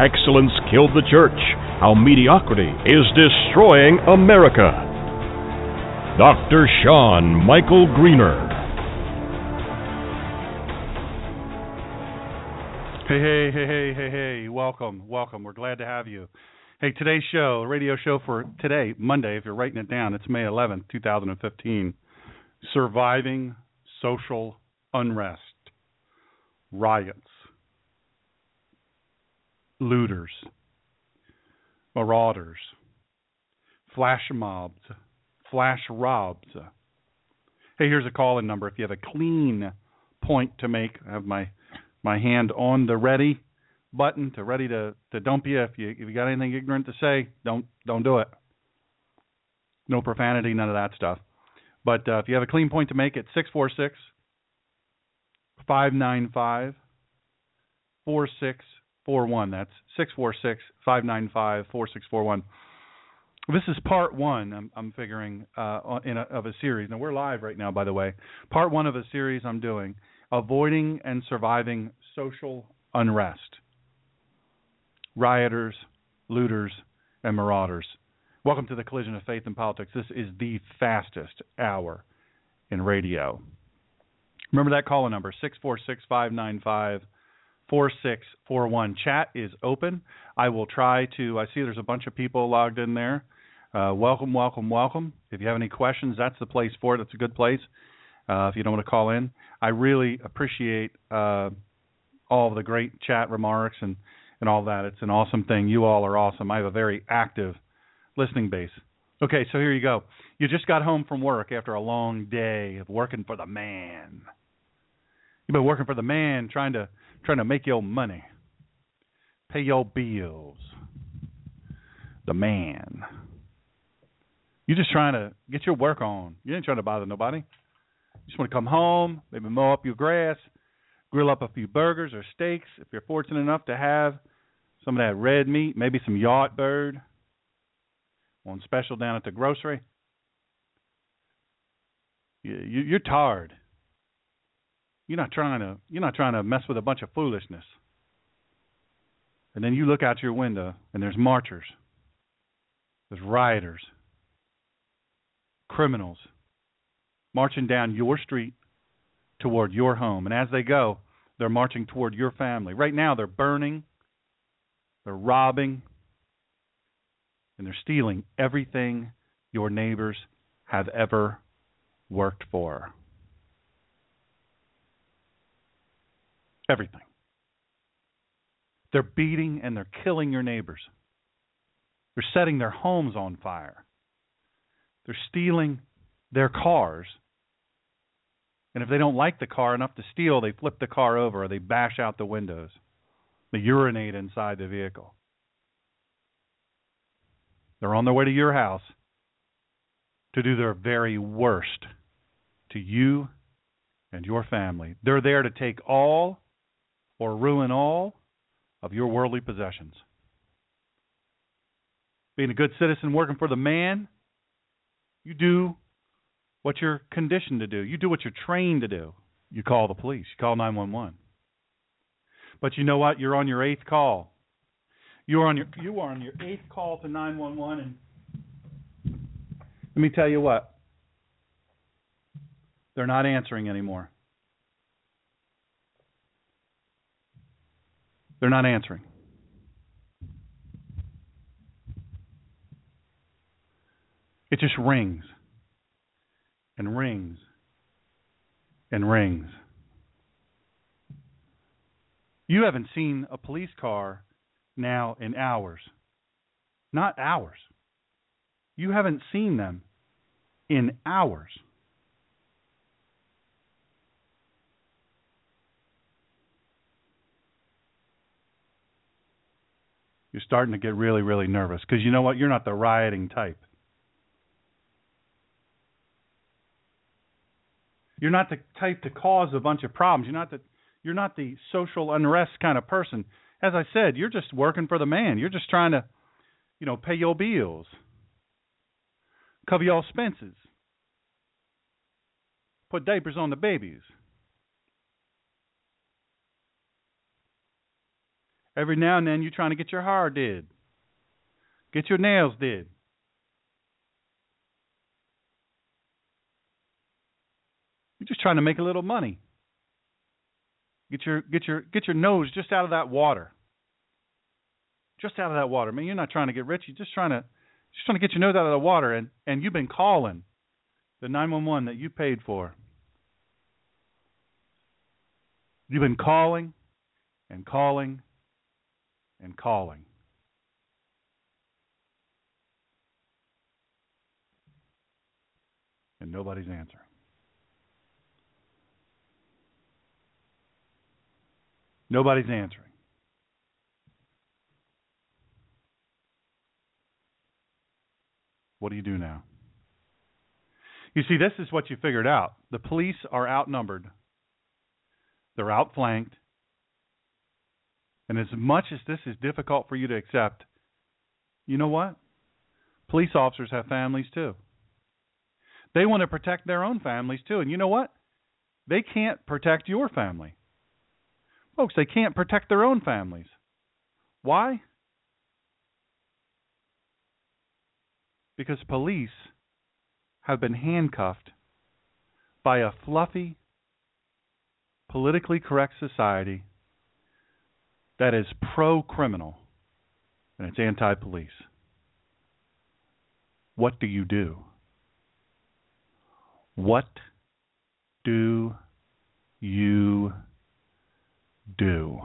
Excellence Killed the Church How Mediocrity is Destroying America. Dr. Sean Michael Greener. Hey, hey, hey, hey, hey, hey. Welcome, welcome. We're glad to have you. Hey, today's show, radio show for today, Monday, if you're writing it down, it's May 11th, 2015. Surviving social unrest, riots, looters, marauders, flash mobs, flash robs. Hey, here's a call in number. If you have a clean point to make, I have my my hand on the ready button to ready to to dump you. If you if you got anything ignorant to say, don't don't do it. No profanity, none of that stuff. But uh, if you have a clean point to make, it's six four six five nine five four six four one. That's six four six five nine five four six four one. This is part one. I'm, I'm figuring uh, in a, of a series. Now we're live right now, by the way. Part one of a series I'm doing: avoiding and surviving social unrest, rioters, looters, and marauders. Welcome to the collision of faith and politics. This is the fastest hour in radio. Remember that call number six four six five nine five four six four one. Chat is open. I will try to. I see there's a bunch of people logged in there. Uh, welcome, welcome, welcome. If you have any questions, that's the place for it. It's a good place. Uh, if you don't want to call in, I really appreciate uh, all the great chat remarks and and all that. It's an awesome thing. You all are awesome. I have a very active listening base. Okay, so here you go. You just got home from work after a long day of working for the man. You've been working for the man, trying to trying to make your money, pay your bills. The man. You're just trying to get your work on. You ain't trying to bother nobody. You just want to come home, maybe mow up your grass, grill up a few burgers or steaks if you're fortunate enough to have some of that red meat, maybe some yacht bird on special down at the grocery. You, you, you're tired. You're not trying to you're not trying to mess with a bunch of foolishness. And then you look out your window and there's marchers. There's rioters. Criminals marching down your street toward your home. And as they go, they're marching toward your family. Right now they're burning, they're robbing, and they're stealing everything your neighbors have ever worked for. Everything. They're beating and they're killing your neighbors. They're setting their homes on fire. They're stealing their cars. And if they don't like the car enough to steal, they flip the car over or they bash out the windows. They urinate inside the vehicle. They're on their way to your house to do their very worst to you and your family. They're there to take all or ruin all of your worldly possessions. Being a good citizen working for the man, you do what you're conditioned to do. You do what you're trained to do. You call the police, you call 911. But you know what? You're on your eighth call. You're on your you are on your eighth call to 911 and let me tell you what. They're not answering anymore. They're not answering. It just rings and rings and rings. You haven't seen a police car now in hours. Not hours. You haven't seen them in hours. You're starting to get really, really nervous because you know what? You're not the rioting type. You're not the type to cause a bunch of problems. You're not the you're not the social unrest kind of person. As I said, you're just working for the man. You're just trying to, you know, pay your bills, cover your expenses, put diapers on the babies. Every now and then you're trying to get your hair did, get your nails did. You're just trying to make a little money. Get your get your get your nose just out of that water. Just out of that water. I mean, you're not trying to get rich. You're just trying to just trying to get your nose out of the water, and and you've been calling the 911 that you paid for. You've been calling and calling and calling. And nobody's answering. Nobody's answering. What do you do now? You see, this is what you figured out. The police are outnumbered, they're outflanked, and as much as this is difficult for you to accept, you know what? Police officers have families too. They want to protect their own families too. And you know what? They can't protect your family. Folks, they can't protect their own families. Why? Because police have been handcuffed by a fluffy, politically correct society that is pro criminal and it's anti police. What do you do? What do you do?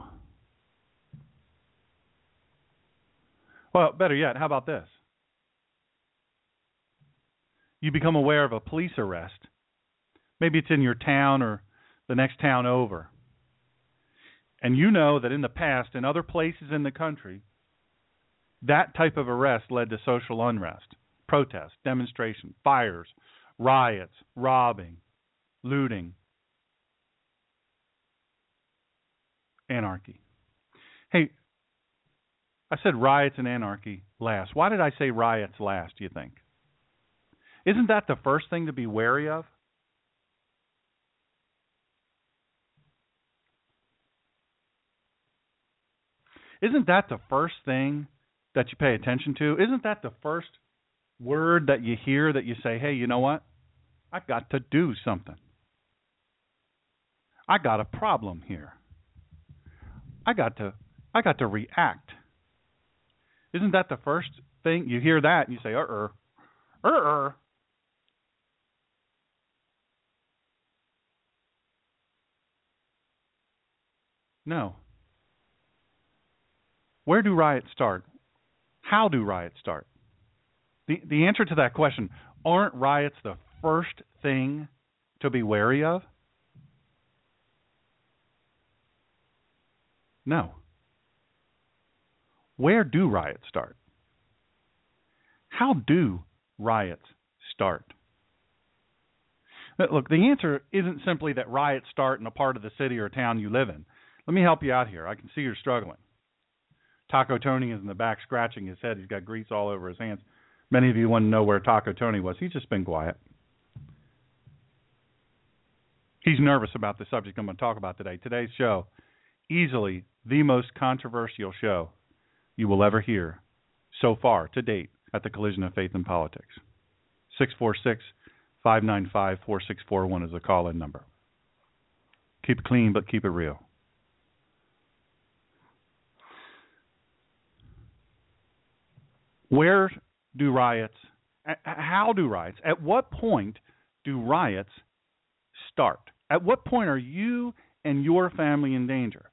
Well, better yet, how about this? You become aware of a police arrest. Maybe it's in your town or the next town over. And you know that in the past, in other places in the country, that type of arrest led to social unrest, protests, demonstrations, fires, riots, robbing, looting, anarchy. Hey, I said riots and anarchy last. Why did I say riots last, do you think? Isn't that the first thing to be wary of? Isn't that the first thing that you pay attention to? Isn't that the first word that you hear that you say, hey, you know what? I got to do something. I got a problem here. I got to I got to react. Isn't that the first thing you hear that and you say, uh uh uh uh No. Where do riots start? How do riots start? The the answer to that question, aren't riots the first thing to be wary of? No. Where do riots start? How do riots start? Look, the answer isn't simply that riots start in a part of the city or town you live in. Let me help you out here. I can see you're struggling. Taco Tony is in the back scratching his head. He's got grease all over his hands. Many of you want to know where Taco Tony was. He's just been quiet. He's nervous about the subject I'm going to talk about today. Today's show, easily the most controversial show you will ever hear so far to date at the Collision of Faith and Politics. 646 595 4641 is the call in number. Keep it clean, but keep it real. Where do riots How do riots? At what point do riots start? At what point are you and your family in danger?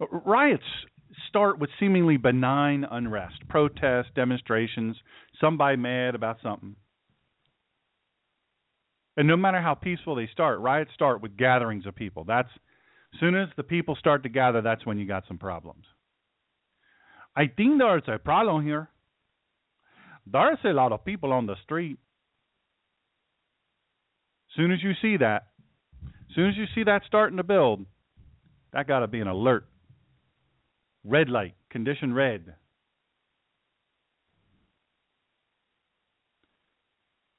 Uh, riots start with seemingly benign unrest, protests, demonstrations, somebody mad about something. And no matter how peaceful they start, riots start with gatherings of people. That's as soon as the people start to gather, that's when you got some problems. I think there's a problem here. There's a lot of people on the street. Soon as you see that, soon as you see that starting to build, that got to be an alert. Red light, condition red.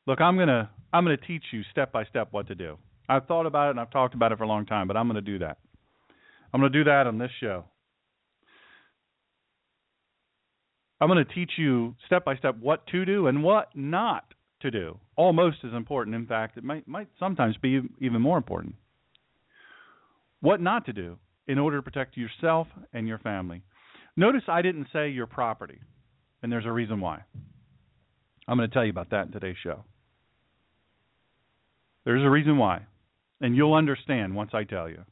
Look, I'm gonna I'm gonna teach you step by step what to do. I've thought about it and I've talked about it for a long time, but I'm gonna do that. I'm gonna do that on this show. I'm going to teach you step by step what to do and what not to do. Almost as important. In fact, it might might sometimes be even more important. What not to do in order to protect yourself and your family. Notice I didn't say your property, and there's a reason why. I'm going to tell you about that in today's show. There's a reason why, and you'll understand once I tell you.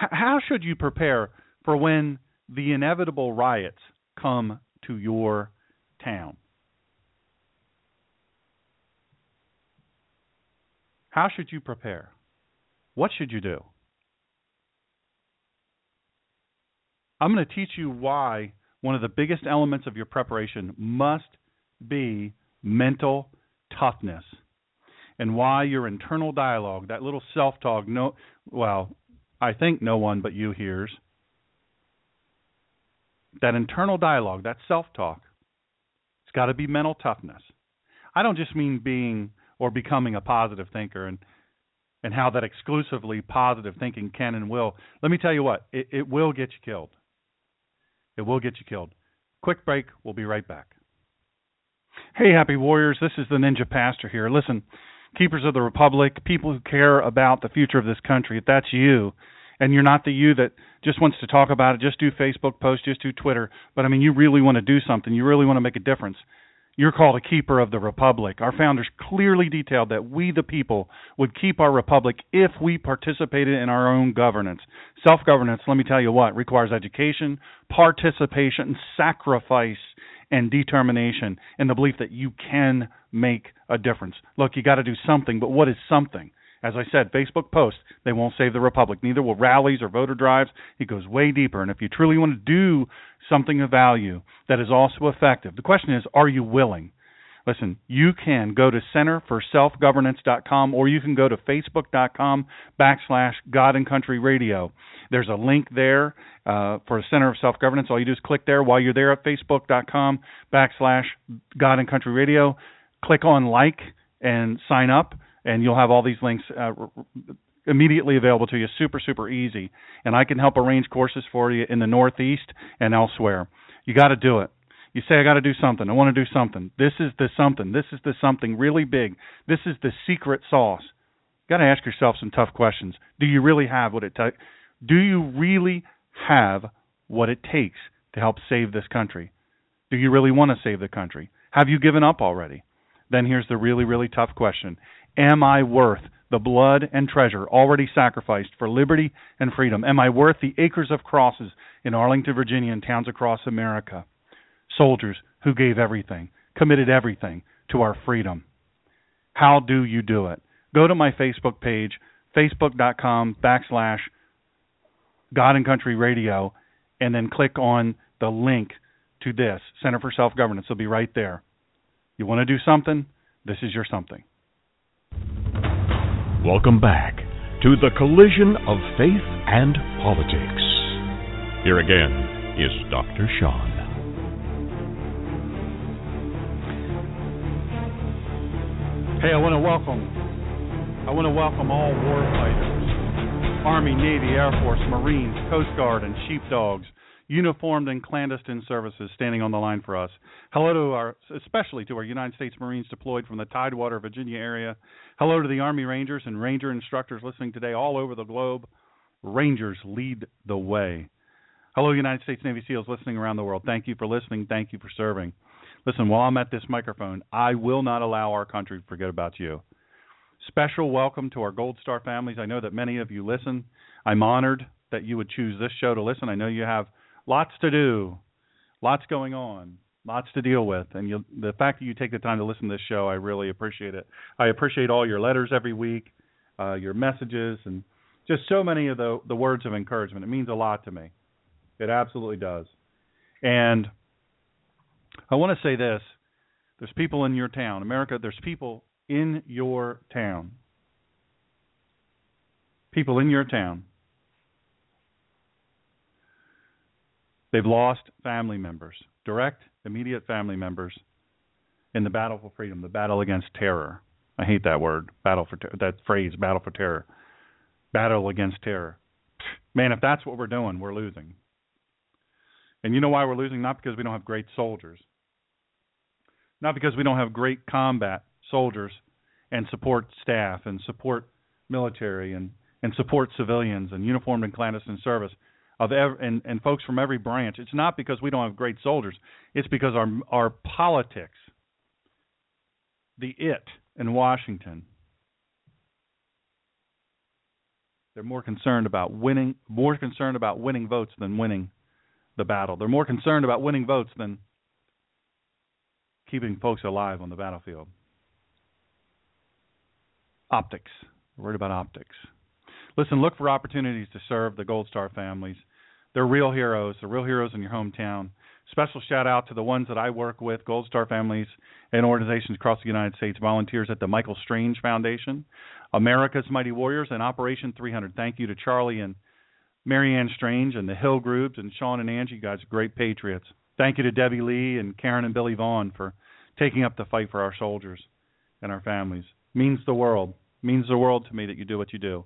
H- how should you prepare for when the inevitable riots come to your town? How should you prepare? What should you do? I'm going to teach you why one of the biggest elements of your preparation must be mental toughness and why your internal dialogue, that little self-talk, no well, I think no one but you hears. That internal dialogue, that self-talk, it's got to be mental toughness. I don't just mean being or becoming a positive thinker and and how that exclusively positive thinking can and will. Let me tell you what, it, it will get you killed. It will get you killed. Quick break. We'll be right back. Hey, happy warriors. This is the Ninja Pastor here. Listen, keepers of the Republic, people who care about the future of this country, if that's you, and you're not the you that just wants to talk about it, just do Facebook posts, just do Twitter, but I mean, you really want to do something, you really want to make a difference. You're called a keeper of the republic. Our founders clearly detailed that we, the people, would keep our republic if we participated in our own governance. Self governance, let me tell you what, requires education, participation, sacrifice, and determination, and the belief that you can make a difference. Look, you got to do something, but what is something? As I said, Facebook posts, they won't save the republic. Neither will rallies or voter drives. It goes way deeper. And if you truly want to do something of value that is also effective, the question is, are you willing? Listen, you can go to centerforselfgovernance.com or you can go to facebook.com backslash God and Country Radio. There's a link there uh, for Center of Self Governance. All you do is click there while you're there at facebook.com backslash God and Country Radio. Click on like and sign up and you'll have all these links uh, immediately available to you. Super, super easy. And I can help arrange courses for you in the Northeast and elsewhere. You got to do it. You say, I got to do something. I want to do something. This is the something. This is the something really big. This is the secret sauce. You got to ask yourself some tough questions. Do you really have what it takes? Do you really have what it takes to help save this country? Do you really want to save the country? Have you given up already? Then here's the really, really tough question Am I worth the blood and treasure already sacrificed for liberty and freedom? Am I worth the acres of crosses in Arlington, Virginia, and towns across America? Soldiers who gave everything, committed everything to our freedom. How do you do it? Go to my Facebook page, facebook.com backslash God and Country Radio, and then click on the link to this Center for Self Governance. It'll be right there. You want to do something? This is your something. Welcome back to the collision of faith and politics. Here again is Dr. Sean. Hey, I want to welcome I want to welcome all warfighters, Army, Navy, Air Force, Marines, Coast Guard, and sheepdogs uniformed and clandestine services standing on the line for us. Hello to our, especially to our United States Marines deployed from the Tidewater, Virginia area. Hello to the Army Rangers and Ranger instructors listening today all over the globe. Rangers lead the way. Hello, United States Navy SEALs listening around the world. Thank you for listening. Thank you for serving. Listen, while I'm at this microphone, I will not allow our country to forget about you. Special welcome to our Gold Star families. I know that many of you listen. I'm honored that you would choose this show to listen. I know you have lots to do, lots going on, lots to deal with, and you, the fact that you take the time to listen to this show, I really appreciate it. I appreciate all your letters every week, uh, your messages, and just so many of the the words of encouragement. It means a lot to me. It absolutely does. And I want to say this: there's people in your town, America. There's people in your town. People in your town. They've lost family members, direct, immediate family members, in the battle for freedom, the battle against terror. I hate that word, battle for ter- that phrase, battle for terror, battle against terror. Man, if that's what we're doing, we're losing. And you know why we're losing? Not because we don't have great soldiers, not because we don't have great combat soldiers and support staff and support military and and support civilians and uniformed and clandestine service of ev- and and folks from every branch. It's not because we don't have great soldiers. It's because our our politics, the it in Washington, they're more concerned about winning, more concerned about winning votes than winning the battle. They're more concerned about winning votes than keeping folks alive on the battlefield. Optics. We're worried about optics. Listen, look for opportunities to serve the Gold Star families. They're real heroes. They're real heroes in your hometown. Special shout out to the ones that I work with, Gold Star families and organizations across the United States, volunteers at the Michael Strange Foundation, America's Mighty Warriors, and Operation 300. Thank you to Charlie and Mary Ann Strange and the Hill Groups and Sean and Angie, you guys are great patriots. Thank you to Debbie Lee and Karen and Billy Vaughn for taking up the fight for our soldiers and our families. Means the world. Means the world to me that you do what you do.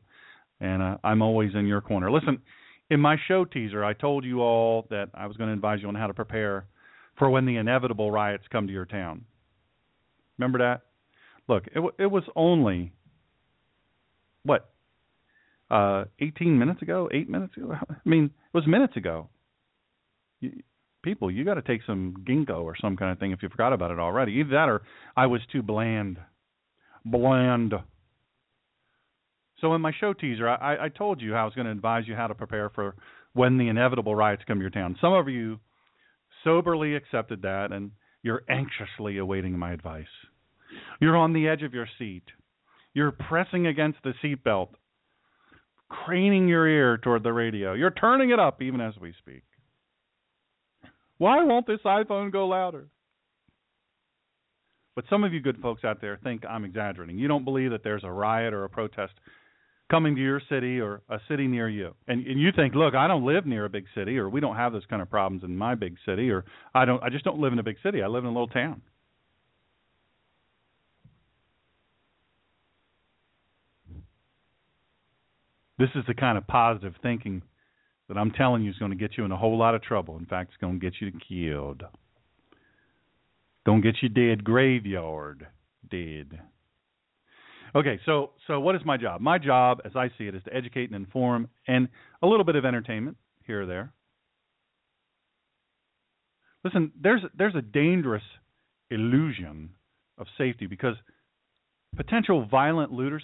And uh, I'm always in your corner. Listen, in my show teaser, I told you all that I was going to advise you on how to prepare for when the inevitable riots come to your town. Remember that? Look, it, w- it was only what uh, 18 minutes ago, eight minutes ago. I mean, it was minutes ago. You, people, you got to take some ginkgo or some kind of thing if you forgot about it already. Either that or I was too bland. Bland. So in my show teaser, I, I told you how I was going to advise you how to prepare for when the inevitable riots come to your town. Some of you soberly accepted that, and you're anxiously awaiting my advice. You're on the edge of your seat. You're pressing against the seatbelt, craning your ear toward the radio. You're turning it up even as we speak. Why won't this iPhone go louder? But some of you good folks out there think I'm exaggerating. You don't believe that there's a riot or a protest coming to your city or a city near you. And, and you think, look, I don't live near a big city or we don't have those kind of problems in my big city or I don't I just don't live in a big city. I live in a little town. This is the kind of positive thinking that I'm telling you is going to get you in a whole lot of trouble. In fact, it's going to get you killed. Don't get you dead graveyard dead. Okay, so so what is my job? My job, as I see it, is to educate and inform, and a little bit of entertainment here or there. Listen, there's there's a dangerous illusion of safety because potential violent looters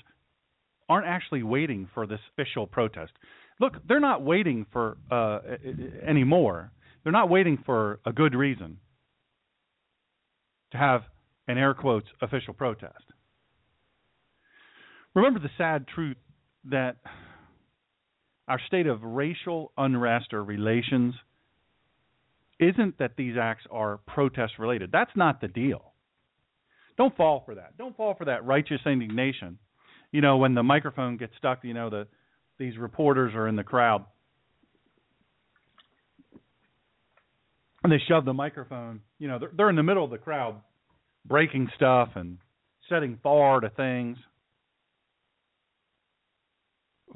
aren't actually waiting for this official protest. Look, they're not waiting for uh, anymore. They're not waiting for a good reason to have an air quotes official protest. Remember the sad truth that our state of racial unrest or relations isn't that these acts are protest related. That's not the deal. Don't fall for that. Don't fall for that righteous indignation. You know, when the microphone gets stuck, you know, the these reporters are in the crowd. And they shove the microphone, you know, they're, they're in the middle of the crowd breaking stuff and setting fire to things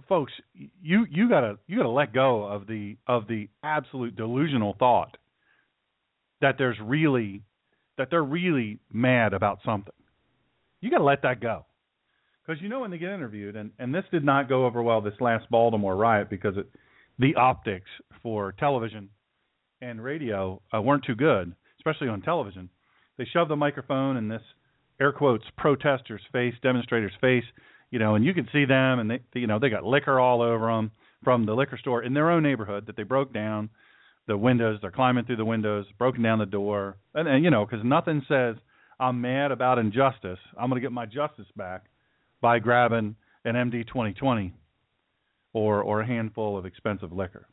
folks, you you gotta you gotta let go of the of the absolute delusional thought that there's really that they're really mad about something. You gotta let that go, because you know when they get interviewed, and and this did not go over well this last Baltimore riot because it the optics for television and radio uh, weren't too good, especially on television. They shoved the microphone in this air quotes protester's face, demonstrator's face, you know, and you could see them, and they, you know, they got liquor all over them from the liquor store in their own neighborhood that they broke down the windows. They're climbing through the windows, broken down the door, and, and you know, because nothing says I'm mad about injustice. I'm going to get my justice back by grabbing an MD 2020 or or a handful of expensive liquor.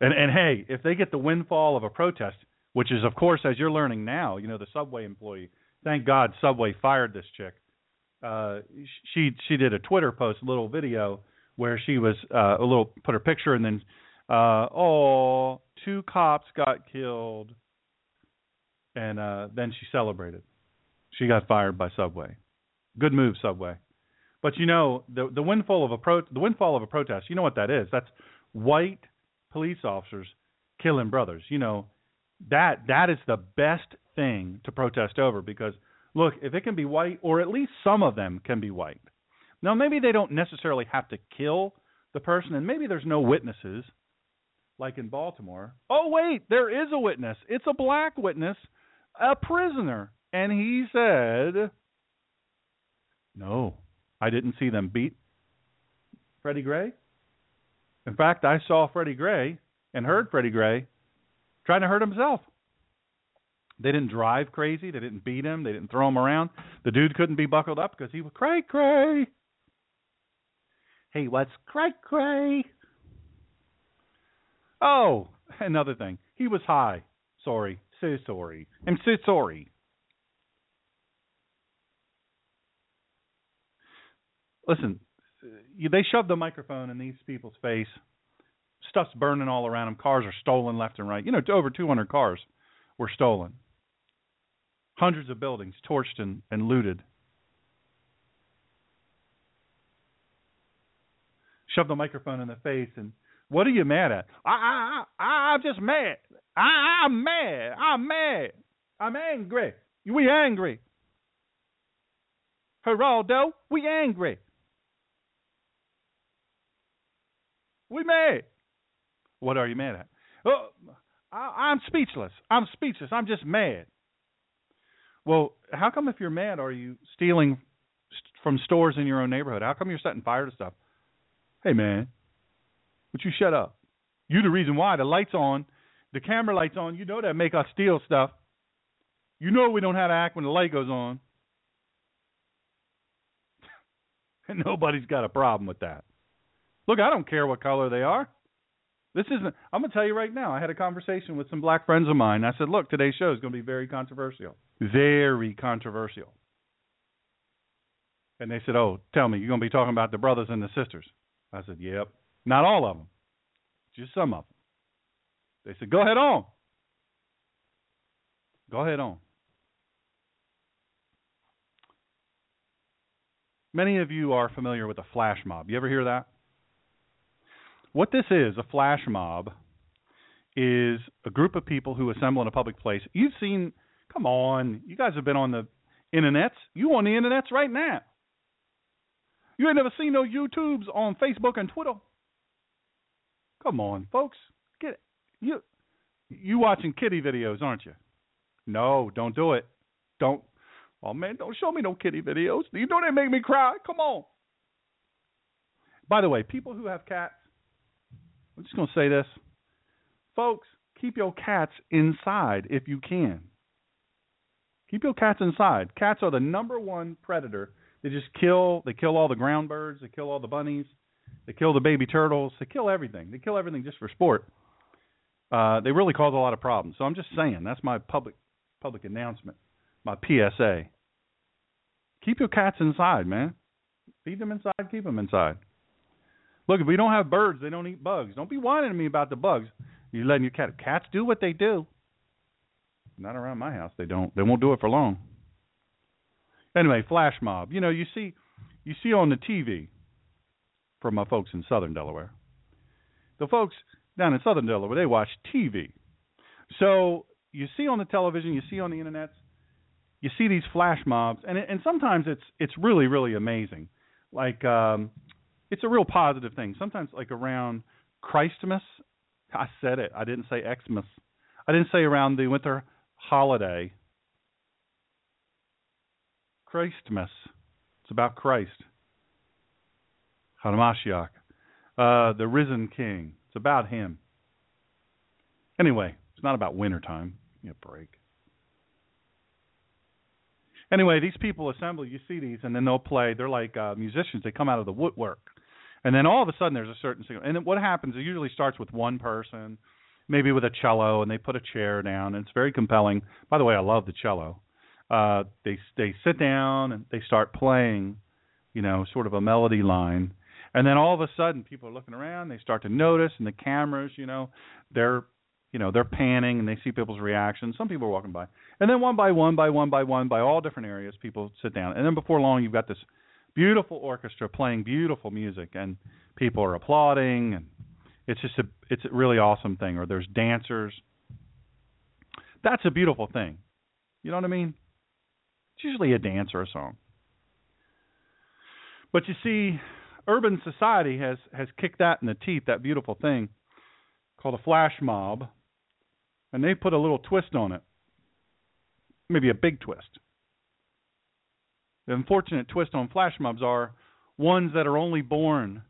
And and hey, if they get the windfall of a protest, which is of course as you're learning now, you know the Subway employee. Thank God Subway fired this chick. Uh, she she did a Twitter post, a little video where she was uh, a little put her picture and then uh, oh two cops got killed, and uh, then she celebrated. She got fired by Subway. Good move, Subway. But you know the the windfall of a pro the windfall of a protest. You know what that is? That's white police officers killing brothers. You know that that is the best thing to protest over because look, if it can be white, or at least some of them can be white. Now maybe they don't necessarily have to kill the person, and maybe there's no witnesses, like in Baltimore. Oh wait, there is a witness. It's a black witness, a prisoner, and he said, "No, I didn't see them beat Freddie Gray. In fact, I saw Freddie Gray and heard Freddie Gray trying to hurt himself. They didn't drive crazy. They didn't beat him. They didn't throw him around. The dude couldn't be buckled up because he was cray cray. Hey, what's cray cray? Oh, another thing. He was high. Sorry. So sorry. I'm so sorry. listen, they shoved the microphone in these people's face. Stuff's burning all around them. Cars are stolen left and right. You know, over 200 cars were stolen. Hundreds of buildings torched and, and looted. Shove the microphone in the face and what are you mad at? I I I I'm just mad. I I'm mad. I'm mad. I'm angry. We angry. Geraldo, we angry. We mad. What are you mad at? Oh, I, I'm speechless. I'm speechless. I'm just mad. Well, how come if you're mad, are you stealing st- from stores in your own neighborhood? How come you're setting fire to stuff? Hey, man, would you shut up? You the reason why the lights on, the camera lights on. You know that make us steal stuff. You know we don't have to act when the light goes on. and nobody's got a problem with that. Look, I don't care what color they are. This isn't. I'm gonna tell you right now. I had a conversation with some black friends of mine. I said, "Look, today's show is going to be very controversial. Very controversial." And they said, "Oh, tell me, you're going to be talking about the brothers and the sisters?" I said, "Yep. Not all of them, just some of them." They said, "Go ahead on. Go ahead on." Many of you are familiar with a flash mob. You ever hear that? What this is, a flash mob, is a group of people who assemble in a public place. You've seen, come on, you guys have been on the internets. You on the internets right now. You ain't never seen no YouTubes on Facebook and Twitter. Come on, folks, get it. You you watching kitty videos, aren't you? No, don't do it. Don't. Oh man, don't show me no kitty videos. You know they make me cry. Come on. By the way, people who have cats, I'm just going to say this. Folks, keep your cats inside if you can. Keep your cats inside. Cats are the number one predator. They just kill, they kill all the ground birds, they kill all the bunnies, they kill the baby turtles, they kill everything. They kill everything just for sport. Uh, they really cause a lot of problems. So I'm just saying, that's my public public announcement, my PSA. Keep your cats inside, man. Feed them inside, keep them inside. Look, if we don't have birds, they don't eat bugs. Don't be whining to me about the bugs. You're letting your cat cats do what they do. Not around my house. They don't. They won't do it for long. Anyway, flash mob. You know, you see, you see on the TV from my folks in Southern Delaware. The folks down in Southern Delaware, they watch TV. So you see on the television, you see on the internet, you see these flash mobs, and it, and sometimes it's it's really really amazing. Like um, it's a real positive thing. Sometimes, like around Christmas, I said it. I didn't say Xmas. I didn't say around the winter holiday. Christmas. It's about Christ. Hanamashiach. Uh, the risen king. It's about him. Anyway, it's not about wintertime. Give a break. Anyway, these people assemble. You see these, and then they'll play. They're like uh, musicians. They come out of the woodwork, and then all of a sudden there's a certain singer. And what happens? It usually starts with one person, maybe with a cello, and they put a chair down, and it's very compelling. By the way, I love the cello. Uh, they they sit down and they start playing, you know, sort of a melody line, and then all of a sudden people are looking around. They start to notice, and the cameras, you know, they're you know they're panning and they see people's reactions. Some people are walking by, and then one by one, by one by one, by all different areas, people sit down, and then before long, you've got this beautiful orchestra playing beautiful music, and people are applauding, and it's just a it's a really awesome thing. Or there's dancers. That's a beautiful thing. You know what I mean? It's usually a dance or a song. But you see, urban society has has kicked that in the teeth, that beautiful thing called a flash mob and they put a little twist on it, maybe a big twist. The unfortunate twist on flash mobs are ones that are only born,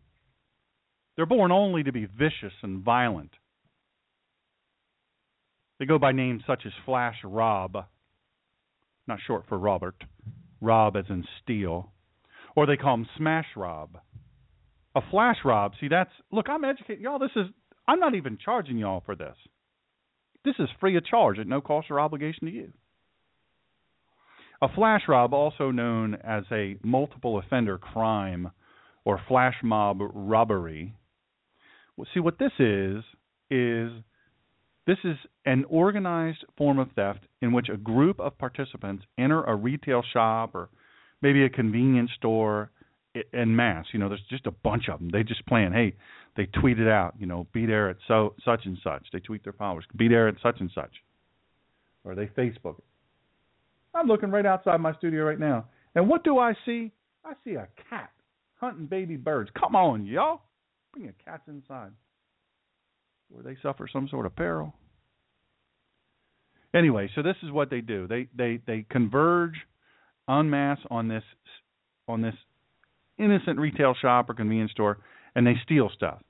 they're born only to be vicious and violent. They go by names such as Flash Rob, not short for Robert, Rob as in steel, or they call him Smash Rob. A Flash Rob, see, that's, look, I'm educating y'all. This is, I'm not even charging y'all for this. This is free of charge at no cost or obligation to you. A flash rob, also known as a multiple offender crime or flash mob robbery. See, what this is, is this is an organized form of theft in which a group of participants enter a retail shop or maybe a convenience store en masse. You know, there's just a bunch of them. They just plan, hey, they tweet it out, you know, be there at so such and such. They tweet their followers, be there at such and such. Or they Facebook it. I'm looking right outside my studio right now. And what do I see? I see a cat hunting baby birds. Come on, y'all. Bring your cats inside. Where they suffer some sort of peril. Anyway, so this is what they do. They they they converge en masse on this on this innocent retail shop or convenience store and they steal stuff.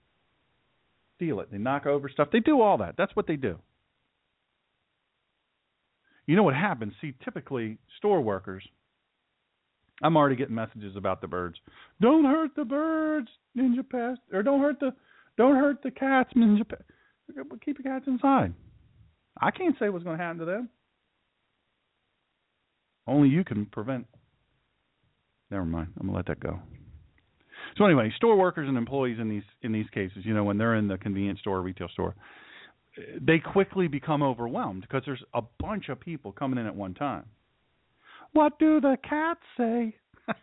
Steal it. They knock over stuff. They do all that. That's what they do. You know what happens? See, typically store workers. I'm already getting messages about the birds. Don't hurt the birds, Ninja Pest, or don't hurt the don't hurt the cats, Ninja Pest. Keep your cats inside. I can't say what's going to happen to them. Only you can prevent. Never mind. I'm gonna let that go. So anyway, store workers and employees in these in these cases, you know, when they're in the convenience store, or retail store, they quickly become overwhelmed because there's a bunch of people coming in at one time. What do the cats say?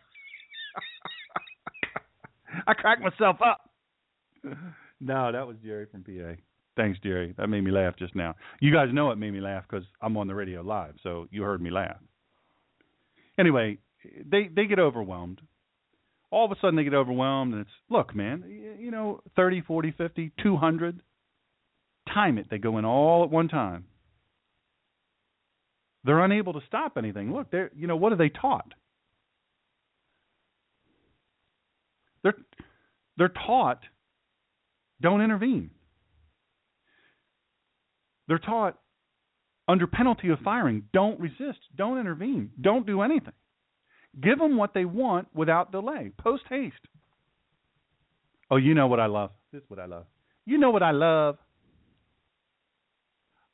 I cracked myself up. No, that was Jerry from PA. Thanks, Jerry. That made me laugh just now. You guys know it made me laugh because I'm on the radio live, so you heard me laugh. Anyway, they they get overwhelmed all of a sudden they get overwhelmed and it's look man you know 30 40 50 200 time it they go in all at one time they're unable to stop anything look they're you know what are they taught they're they're taught don't intervene they're taught under penalty of firing don't resist don't intervene don't do anything Give them what they want without delay, post haste. Oh, you know what I love. This is what I love. You know what I love.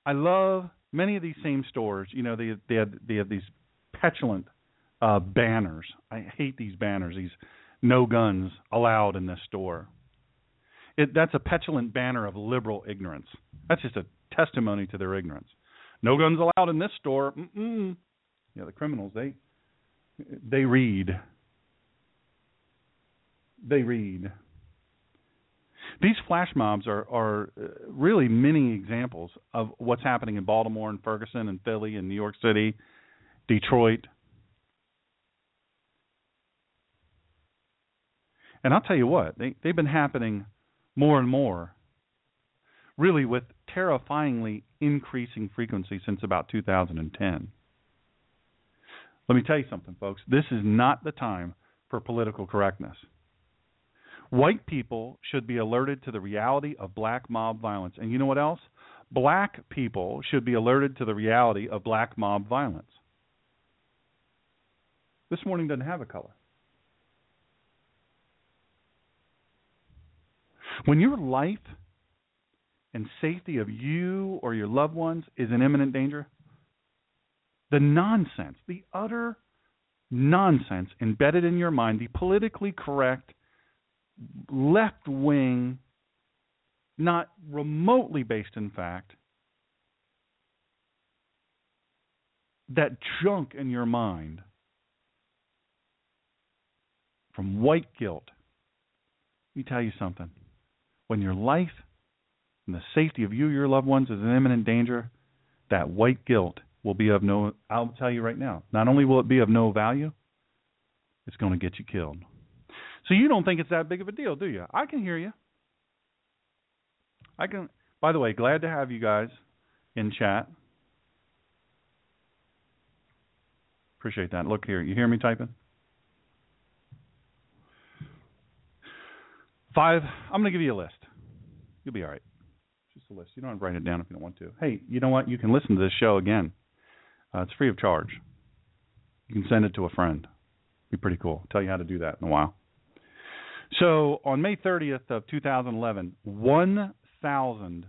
I love many of these same stores. You know, they they have, they have these petulant uh, banners. I hate these banners. These no guns allowed in this store. It, that's a petulant banner of liberal ignorance. That's just a testimony to their ignorance. No guns allowed in this store. Mm-mm. Yeah, the criminals they they read. They read. These flash mobs are, are uh, really many examples of what's happening in Baltimore and Ferguson and Philly and New York City, Detroit. And I'll tell you what, they they've been happening more and more really with terrifyingly increasing frequency since about 2010. Let me tell you something, folks. This is not the time for political correctness. White people should be alerted to the reality of black mob violence. And you know what else? Black people should be alerted to the reality of black mob violence. This morning doesn't have a color. When your life and safety of you or your loved ones is in imminent danger, the nonsense, the utter nonsense embedded in your mind, the politically correct, left wing, not remotely based in fact, that junk in your mind from white guilt. Let me tell you something. When your life and the safety of you, your loved ones, is in imminent danger, that white guilt will be of no. I'll tell you right now. Not only will it be of no value, it's going to get you killed. So you don't think it's that big of a deal, do you? I can hear you. I can. By the way, glad to have you guys in chat. Appreciate that. Look here. You hear me typing? Five. I'm going to give you a list. You'll be all right. Just a list. You don't have to write it down if you don't want to. Hey, you know what? You can listen to this show again. Uh, it's free of charge. You can send it to a friend. Be pretty cool. I'll tell you how to do that in a while. So on May 30th of 2011, 1,000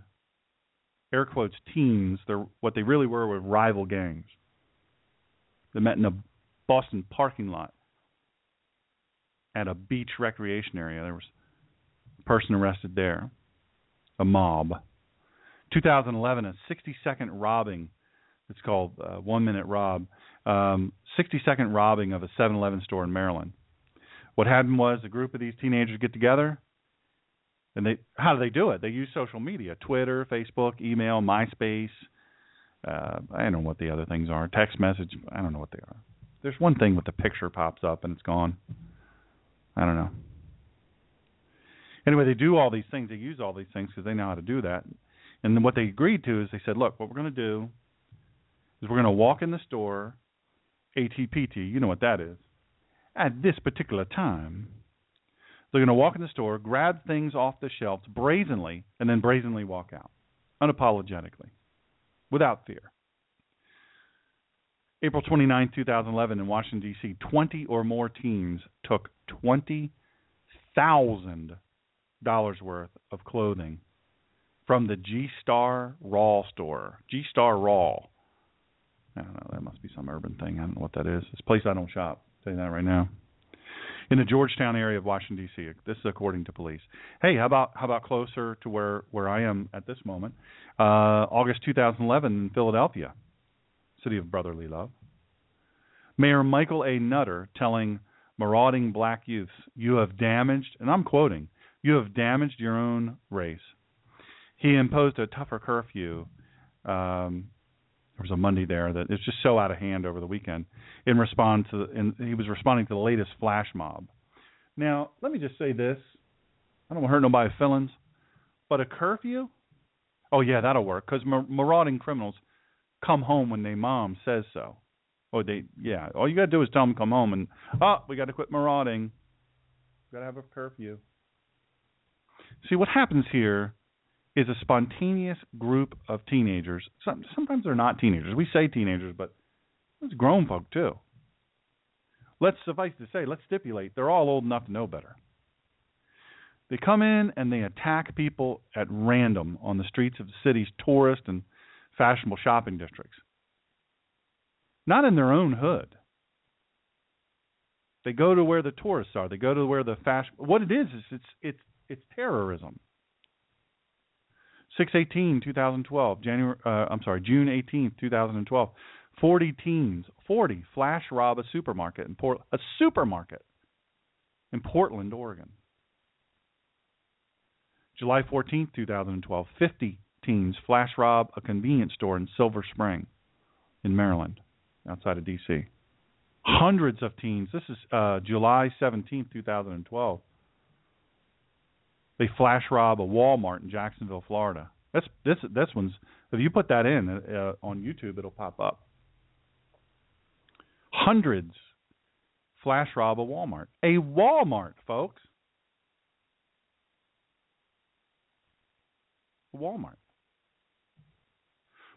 air quotes teens, what they really were were rival gangs. They met in a Boston parking lot at a beach recreation area. There was a person arrested there, a mob. 2011, a 60 second robbing it's called uh, One Minute Rob. Um, 60 second robbing of a 7-Eleven store in Maryland. What happened was a group of these teenagers get together, and they how do they do it? They use social media: Twitter, Facebook, email, MySpace. Uh, I don't know what the other things are. Text message. I don't know what they are. There's one thing with the picture pops up and it's gone. I don't know. Anyway, they do all these things. They use all these things because they know how to do that. And then what they agreed to is they said, look, what we're going to do is we're going to walk in the store, ATPT, you know what that is, at this particular time. They're going to walk in the store, grab things off the shelves brazenly, and then brazenly walk out, unapologetically, without fear. April 29, 2011, in Washington, D.C., 20 or more teens took $20,000 worth of clothing from the G Star Raw store. G Star Raw I don't know. That must be some urban thing. I don't know what that is. It's a place I don't shop. You that right now. In the Georgetown area of Washington D.C. This is according to police. Hey, how about how about closer to where where I am at this moment? Uh, August 2011 in Philadelphia, city of brotherly love. Mayor Michael A. Nutter telling marauding black youths, "You have damaged," and I'm quoting, "You have damaged your own race." He imposed a tougher curfew um, there was a Monday there that it's just so out of hand over the weekend. In response to, and he was responding to the latest flash mob. Now, let me just say this: I don't want to hurt nobody's feelings, but a curfew? Oh yeah, that'll work because marauding criminals come home when their mom says so. Oh, they yeah. All you got to do is tell them come home, and oh, we got to quit marauding. We got to have a curfew. See what happens here is a spontaneous group of teenagers. Some, sometimes they're not teenagers. We say teenagers, but it's grown folk too. Let's suffice to say, let's stipulate they're all old enough to know better. They come in and they attack people at random on the streets of the city's tourist and fashionable shopping districts. Not in their own hood. They go to where the tourists are. They go to where the fashion. What it is is it's it's it's terrorism. 618 2012 January uh, I'm sorry June 18th 2012 40 teens 40 flash rob a supermarket in Port a supermarket in Portland Oregon. July 14th 2012 50 teens flash rob a convenience store in Silver Spring in Maryland outside of DC hundreds of teens this is uh, July 17th 2012 They flash rob a Walmart in Jacksonville, Florida. That's this this one's if you put that in uh, on YouTube, it'll pop up. Hundreds flash rob a Walmart. A Walmart, folks. Walmart.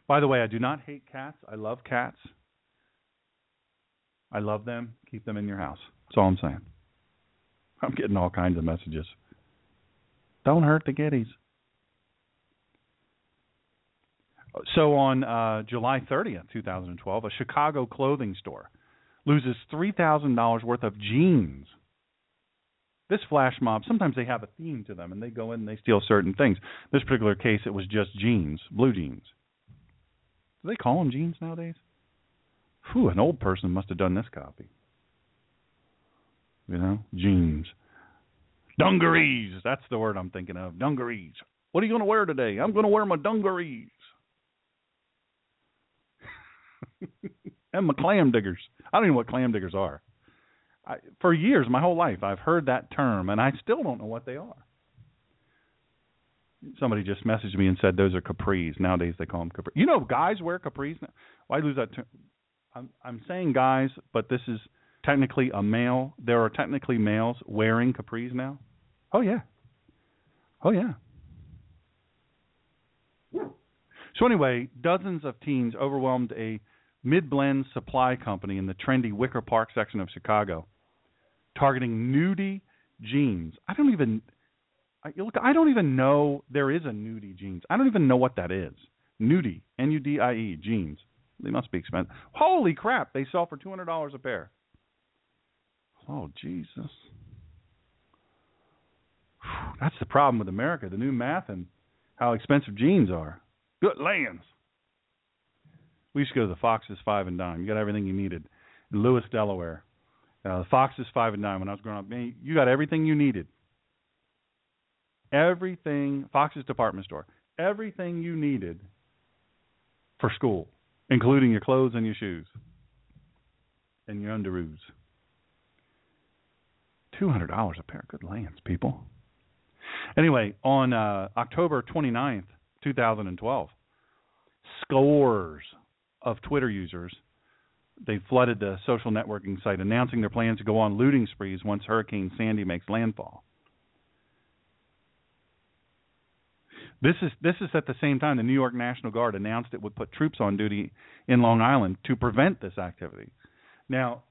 By the way, I do not hate cats. I love cats. I love them. Keep them in your house. That's all I'm saying. I'm getting all kinds of messages. Don't hurt the kitties. So on uh, July 30th, 2012, a Chicago clothing store loses $3,000 worth of jeans. This flash mob, sometimes they have a theme to them and they go in and they steal certain things. This particular case, it was just jeans, blue jeans. Do they call them jeans nowadays? Whew, an old person must have done this copy. You know, jeans. Dungarees. That's the word I'm thinking of. Dungarees. What are you going to wear today? I'm going to wear my dungarees. and my clam diggers. I don't even know what clam diggers are. I, for years, my whole life, I've heard that term, and I still don't know what they are. Somebody just messaged me and said those are capris. Nowadays, they call them capris. You know, guys wear capris. Now. Why lose that term? I'm, I'm saying guys, but this is technically a male. There are technically males wearing capris now. Oh yeah. Oh yeah. So anyway, dozens of teens overwhelmed a Mildblend supply company in the trendy Wicker Park section of Chicago, targeting nudie jeans. I don't even I, look. I don't even know there is a nudie jeans. I don't even know what that is. Nudie, N-U-D-I-E, jeans. They must be expensive. Holy crap! They sell for two hundred dollars a pair. Oh Jesus! That's the problem with America. The new math and how expensive jeans are. Good lands. We used to go to the Foxes Five and Dime. You got everything you needed. In Lewes, Delaware. Uh, the Foxes Five and Dime. When I was growing up, man, you got everything you needed. Everything. Fox's department store. Everything you needed for school, including your clothes and your shoes and your underoos. Two hundred dollars a pair. Good lands, people. Anyway, on uh, October 29th, 2012, scores of Twitter users they flooded the social networking site announcing their plans to go on looting sprees once Hurricane Sandy makes landfall. This is this is at the same time the New York National Guard announced it would put troops on duty in Long Island to prevent this activity. Now,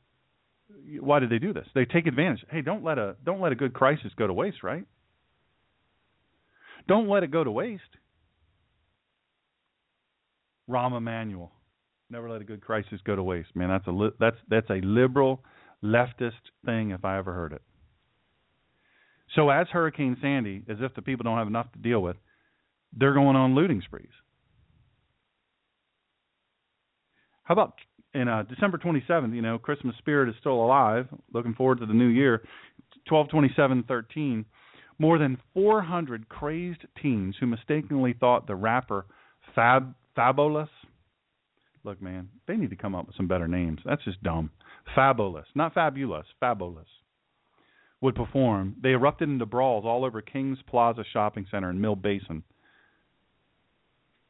why did they do this? They take advantage. Hey, don't let a don't let a good crisis go to waste, right? Don't let it go to waste. Rahm Emanuel. Never let a good crisis go to waste. Man, that's a li- that's that's a liberal leftist thing if I ever heard it. So as Hurricane Sandy, as if the people don't have enough to deal with, they're going on looting sprees. How about in uh, December 27th? You know, Christmas spirit is still alive. Looking forward to the new year. 12/27/13. More than 400 crazed teens who mistakenly thought the rapper Fab Fabolous. Look, man, they need to come up with some better names. That's just dumb. Fabulous, not fabulous, fabulous. Would perform. They erupted into brawls all over Kings Plaza Shopping Center in Mill Basin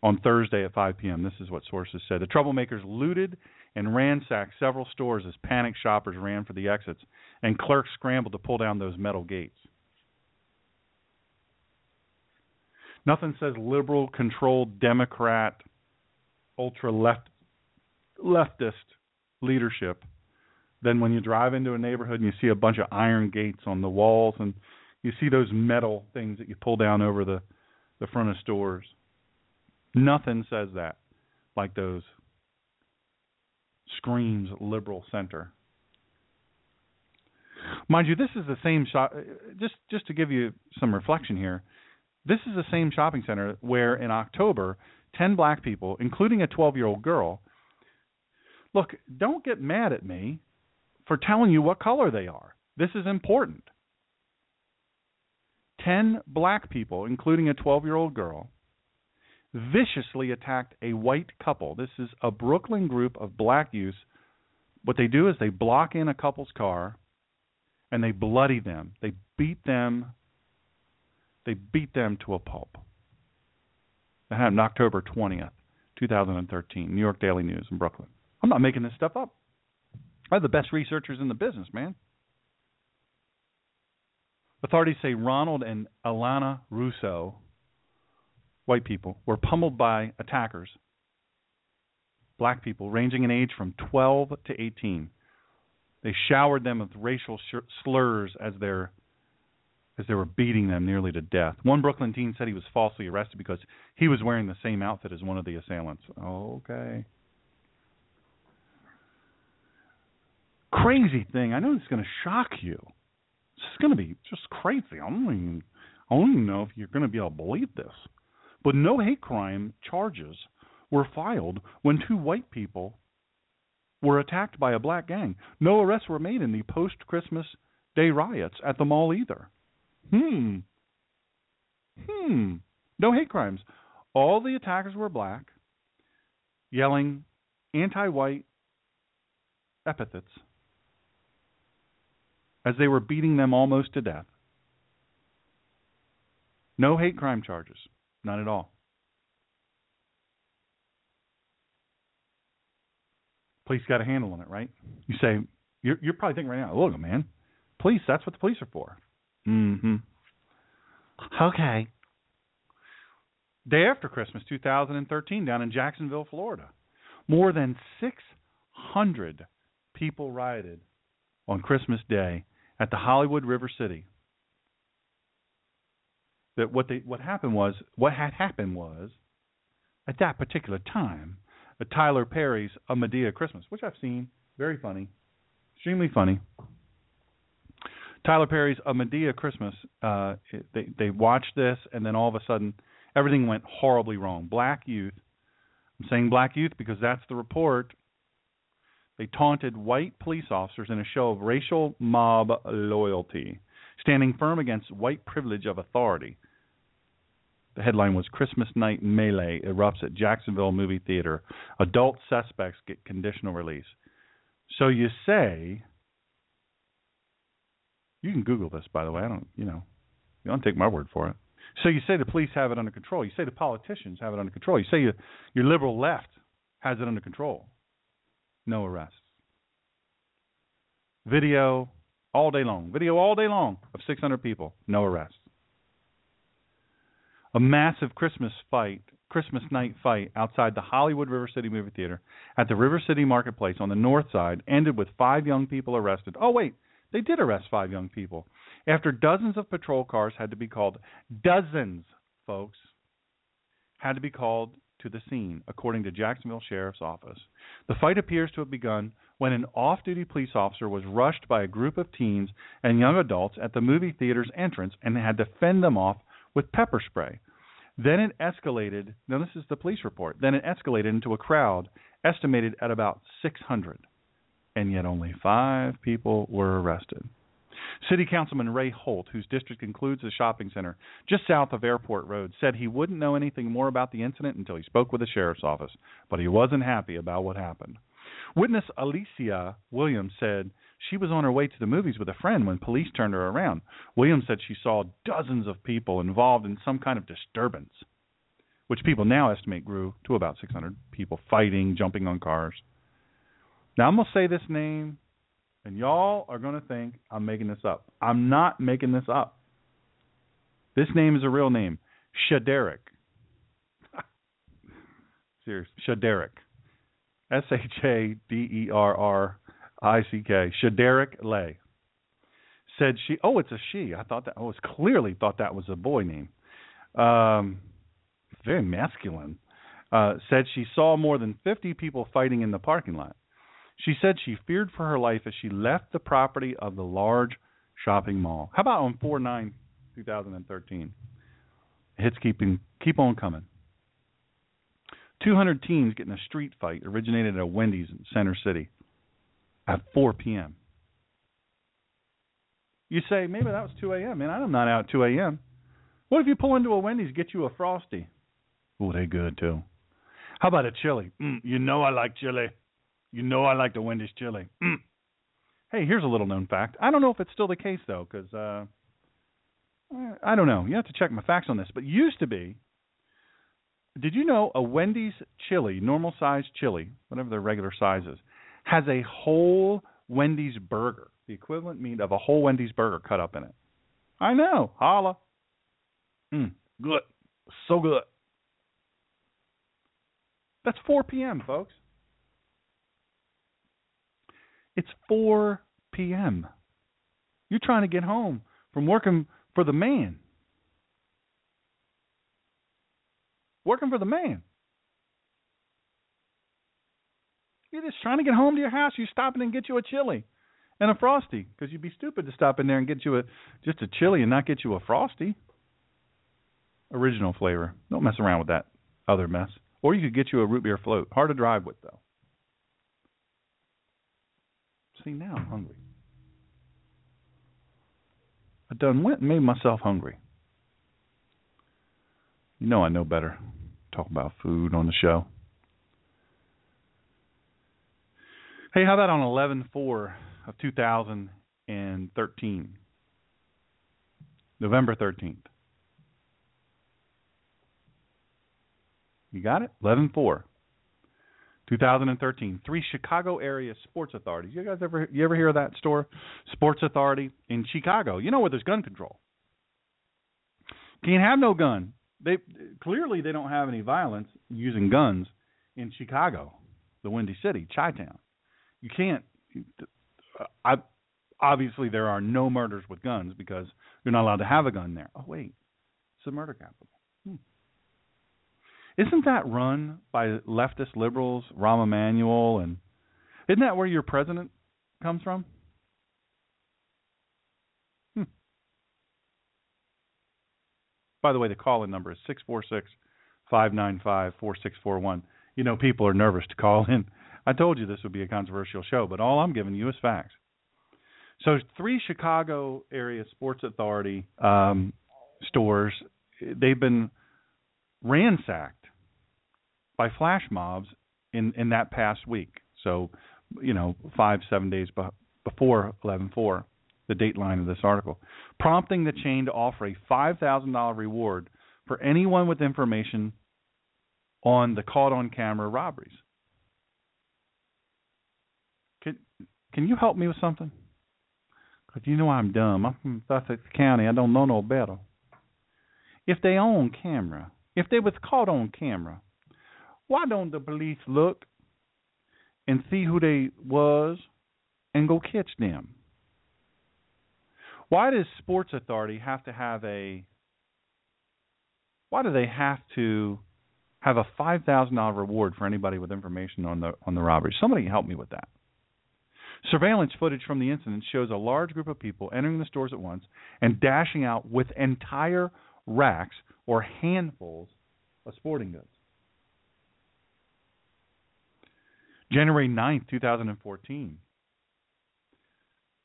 on Thursday at 5 p.m. This is what sources said. The troublemakers looted and ransacked several stores as panicked shoppers ran for the exits, and clerks scrambled to pull down those metal gates. Nothing says liberal controlled Democrat ultra left leftist leadership than when you drive into a neighborhood and you see a bunch of iron gates on the walls and you see those metal things that you pull down over the the front of stores. Nothing says that like those screams liberal center. Mind you, this is the same shot. Just just to give you some reflection here, this is the same shopping center where in October, ten black people, including a 12-year-old girl. Look, don't get mad at me for telling you what color they are. This is important. Ten black people, including a 12-year-old girl, viciously attacked a white couple. This is a Brooklyn group of black youths. What they do is they block in a couple's car and they bloody them. They beat them. They beat them to a pulp. That happened October 20th, 2013. New York Daily News in Brooklyn. I'm not making this stuff up. I have the best researchers in the business, man. Authorities say Ronald and Alana Russo, white people, were pummeled by attackers, black people, ranging in age from 12 to 18. They showered them with racial slurs as they're as they were beating them nearly to death. One Brooklyn teen said he was falsely arrested because he was wearing the same outfit as one of the assailants. Okay. Crazy thing. I know it's going to shock you. This is going to be just crazy. I don't even, I don't even know if you're going to be able to believe this. But no hate crime charges were filed when two white people were attacked by a black gang. No arrests were made in the post Christmas Day riots at the mall either. Hmm. Hmm. No hate crimes. All the attackers were black, yelling anti white epithets as they were beating them almost to death. No hate crime charges. None at all. Police got a handle on it, right? You say, you're, you're probably thinking right now, look, man, police, that's what the police are for. Mm-hmm. Okay. Day after Christmas, 2013, down in Jacksonville, Florida, more than 600 people rioted on Christmas Day at the Hollywood River City. That what they what happened was what had happened was at that particular time, the Tyler Perry's A Madea Christmas, which I've seen, very funny, extremely funny. Tyler Perry's A Madea Christmas. Uh, they they watched this, and then all of a sudden, everything went horribly wrong. Black youth. I'm saying black youth because that's the report. They taunted white police officers in a show of racial mob loyalty, standing firm against white privilege of authority. The headline was Christmas Night Melee erupts at Jacksonville Movie Theater. Adult suspects get conditional release. So you say you can Google this, by the way. I don't, you know, you don't take my word for it. So you say the police have it under control. You say the politicians have it under control. You say you, your liberal left has it under control. No arrests. Video all day long. Video all day long of 600 people. No arrests. A massive Christmas fight, Christmas night fight outside the Hollywood River City Movie Theater at the River City Marketplace on the north side ended with five young people arrested. Oh, wait. They did arrest five young people after dozens of patrol cars had to be called. Dozens, folks, had to be called to the scene, according to Jacksonville Sheriff's Office. The fight appears to have begun when an off duty police officer was rushed by a group of teens and young adults at the movie theater's entrance and had to fend them off with pepper spray. Then it escalated. Now, this is the police report. Then it escalated into a crowd estimated at about 600 and yet only five people were arrested. City Councilman Ray Holt, whose district includes the shopping center just south of Airport Road, said he wouldn't know anything more about the incident until he spoke with the sheriff's office, but he wasn't happy about what happened. Witness Alicia Williams said she was on her way to the movies with a friend when police turned her around. Williams said she saw dozens of people involved in some kind of disturbance, which people now estimate grew to about 600 people fighting, jumping on cars. Now I'm gonna say this name, and y'all are gonna think I'm making this up. I'm not making this up. This name is a real name, Shaderick. Serious, Shaderick. S H A D E R R I C K. Shaderick Lay said she. Oh, it's a she. I thought that. I was clearly thought that was a boy name. Um, very masculine. Uh, said she saw more than 50 people fighting in the parking lot. She said she feared for her life as she left the property of the large shopping mall. How about on 4 9 2013? Hits keeping, keep on coming. 200 teens get in a street fight originated at a Wendy's in Center City at 4 p.m. You say, maybe that was 2 a.m. Man, I'm not out at 2 a.m. What if you pull into a Wendy's, get you a Frosty? Oh, they good too. How about a chili? Mm, you know I like chili. You know I like the Wendy's chili. Mm. Hey, here's a little known fact. I don't know if it's still the case though, because uh, I don't know. You have to check my facts on this, but used to be. Did you know a Wendy's chili, normal size chili, whatever their regular size is, has a whole Wendy's burger, the equivalent meat of a whole Wendy's burger cut up in it. I know. Holla. Mm, good. So good. That's 4 p.m., folks. It's 4 p.m. You're trying to get home from working for the man. Working for the man. You're just trying to get home to your house. You stop in and get you a chili and a frosty because you'd be stupid to stop in there and get you a just a chili and not get you a frosty. Original flavor. Don't mess around with that other mess. Or you could get you a root beer float. Hard to drive with though. See now I'm hungry. I done went and made myself hungry. You know I know better. Talk about food on the show. Hey, how about on 11-4 of 2013? November 13th. You got it? 11-4. 2013. Three Chicago area sports authorities. You guys ever you ever hear of that store? Sports Authority in Chicago. You know where there's gun control. Can't have no gun. They clearly they don't have any violence using guns in Chicago, the Windy City, Chi-town you can't. I obviously there are no murders with guns because you're not allowed to have a gun there. Oh wait, it's a murder capital. Isn't that run by leftist liberals, Rahm Emanuel, and isn't that where your president comes from? Hmm. By the way, the call-in number is six four six five nine five four six four one. You know, people are nervous to call in I told you this would be a controversial show, but all I'm giving you is facts. So, three Chicago area Sports Authority um, stores, they've been ransacked by flash mobs in in that past week. So, you know, five seven days be- before 11/4, the date line of this article, prompting the chain to offer a five thousand dollar reward for anyone with information on the caught on camera robberies. Can can you help me with something? Because you know I'm dumb. I'm from Sussex County. I don't know no better. If they on camera, if they was caught on camera, why don't the police look and see who they was and go catch them? Why does Sports Authority have to have a why do they have to have a five thousand dollar reward for anybody with information on the on the robbery? Somebody help me with that. Surveillance footage from the incident shows a large group of people entering the stores at once and dashing out with entire racks or handfuls of sporting goods. January 9th, 2014.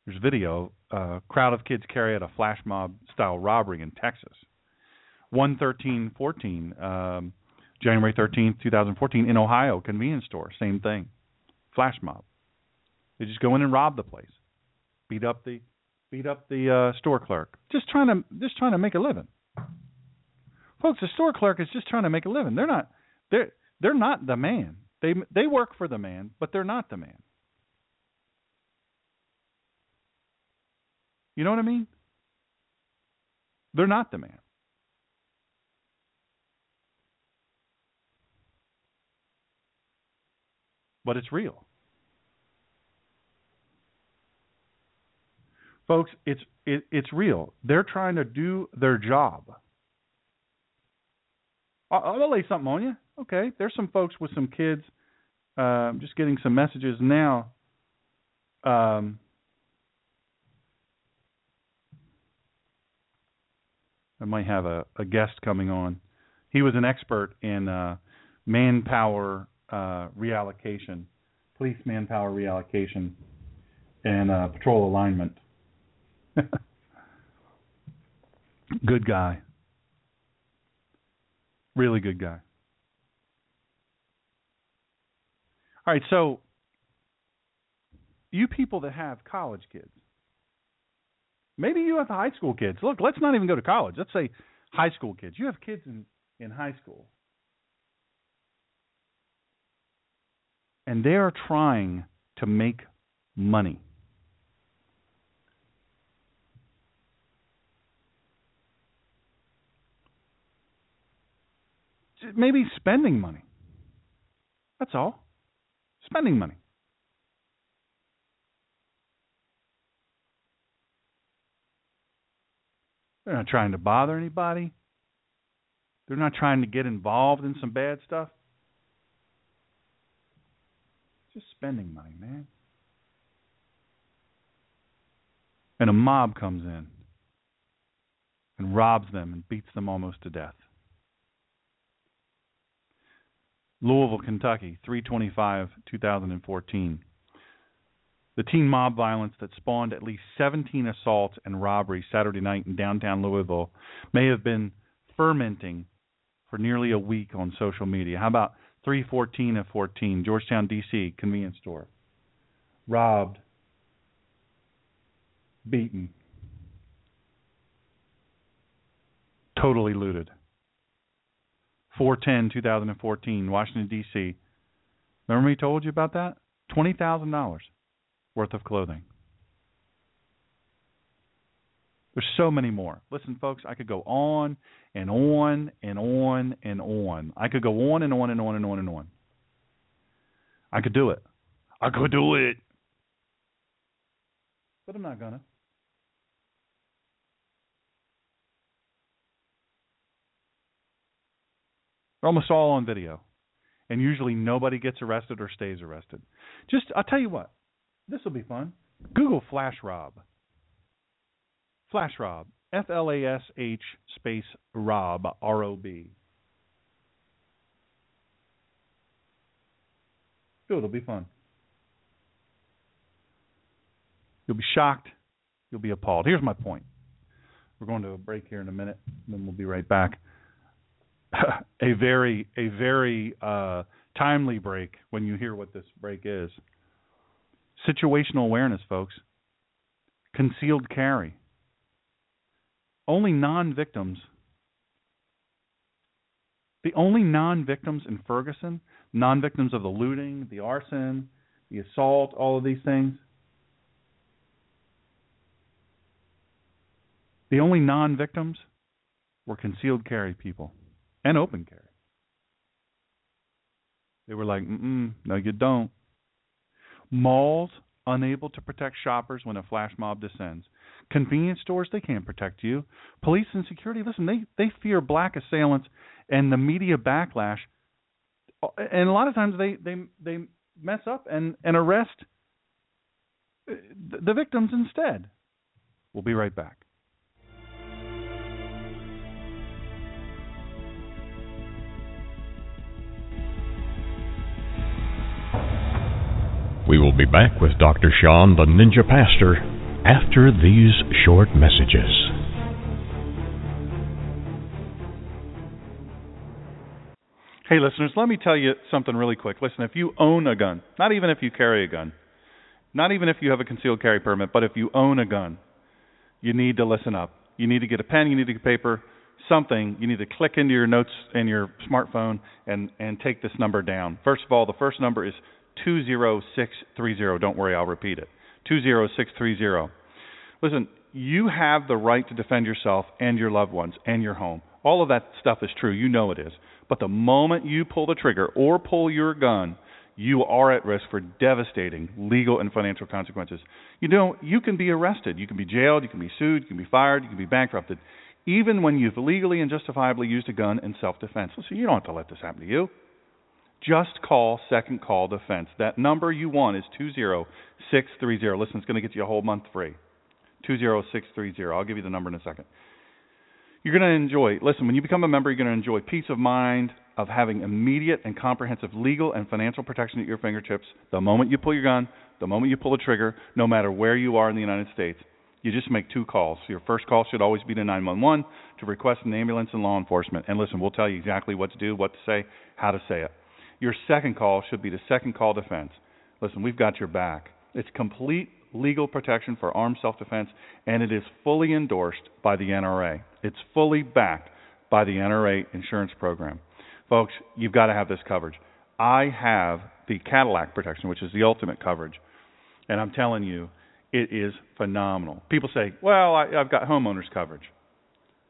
There's video. A uh, crowd of kids carry out a flash mob style robbery in Texas. 11314, um, January 13th, 2014, in Ohio, convenience store. Same thing. Flash mob. They just go in and rob the place, beat up the beat up the uh, store clerk, just trying to just trying to make a living. Folks, the store clerk is just trying to make a living. They're not they're they're not the man. They they work for the man, but they're not the man. You know what I mean? They're not the man. But it's real. folks, it's it, it's real. They're trying to do their job. I'll, I'll lay something on you. Okay, there's some folks with some kids. Uh, just getting some messages now. Um, I might have a, a guest coming on. He was an expert in uh, manpower uh, reallocation, police manpower reallocation, and uh, patrol alignment. good guy. Really good guy. All right, so you people that have college kids, Maybe you have high school kids. Look, let's not even go to college. Let's say high school kids. You have kids in, in high school. And they are trying to make money. Maybe spending money. That's all. Spending money. They're not trying to bother anybody. They're not trying to get involved in some bad stuff. Just spending money, man. And a mob comes in and robs them and beats them almost to death. Louisville, Kentucky, 325 2014. The teen mob violence that spawned at least 17 assaults and robberies Saturday night in downtown Louisville may have been fermenting for nearly a week on social media. How about 314 of 14, Georgetown, D.C., convenience store? Robbed, beaten, totally looted. 410 2014, Washington, D.C. Remember me told you about that? $20,000 worth of clothing. There's so many more. Listen, folks, I could go on and on and on and on. I could go on and on and on and on and on. I could do it. I could do it. But I'm not going to. They're almost all on video. And usually nobody gets arrested or stays arrested. Just, I'll tell you what, this will be fun. Google Flash Rob. Flash Rob. F L A S H space Rob R O B. It'll be fun. You'll be shocked. You'll be appalled. Here's my point. We're going to a break here in a minute, then we'll be right back. A very, a very uh, timely break when you hear what this break is. Situational awareness, folks. Concealed carry. Only non victims. The only non victims in Ferguson, non victims of the looting, the arson, the assault, all of these things. The only non victims were concealed carry people and open carry. They were like, mm no, you don't. Malls unable to protect shoppers when a flash mob descends. Convenience stores they can't protect you. Police and security listen they they fear black assailants and the media backlash. And a lot of times they they they mess up and and arrest the victims instead. We'll be right back. Will be back with Dr. Sean, the Ninja Pastor, after these short messages. Hey, listeners, let me tell you something really quick. Listen, if you own a gun, not even if you carry a gun, not even if you have a concealed carry permit, but if you own a gun, you need to listen up. You need to get a pen, you need to get paper, something. You need to click into your notes in your smartphone and and take this number down. First of all, the first number is 20630. Don't worry, I'll repeat it. 20630. Listen, you have the right to defend yourself and your loved ones and your home. All of that stuff is true. You know it is. But the moment you pull the trigger or pull your gun, you are at risk for devastating legal and financial consequences. You know, you can be arrested, you can be jailed, you can be sued, you can be fired, you can be bankrupted, even when you've legally and justifiably used a gun in self defense. Listen, you don't have to let this happen to you just call Second Call Defense. That number you want is 20630. Listen, it's going to get you a whole month free. 20630. I'll give you the number in a second. You're going to enjoy, listen, when you become a member, you're going to enjoy peace of mind of having immediate and comprehensive legal and financial protection at your fingertips the moment you pull your gun, the moment you pull the trigger, no matter where you are in the United States. You just make two calls. Your first call should always be to 911 to request an ambulance and law enforcement. And listen, we'll tell you exactly what to do, what to say, how to say it. Your second call should be the second call defense. Listen, we've got your back. It's complete legal protection for armed self defense, and it is fully endorsed by the NRA. It's fully backed by the NRA insurance program. Folks, you've got to have this coverage. I have the Cadillac protection, which is the ultimate coverage, and I'm telling you, it is phenomenal. People say, well, I, I've got homeowners coverage.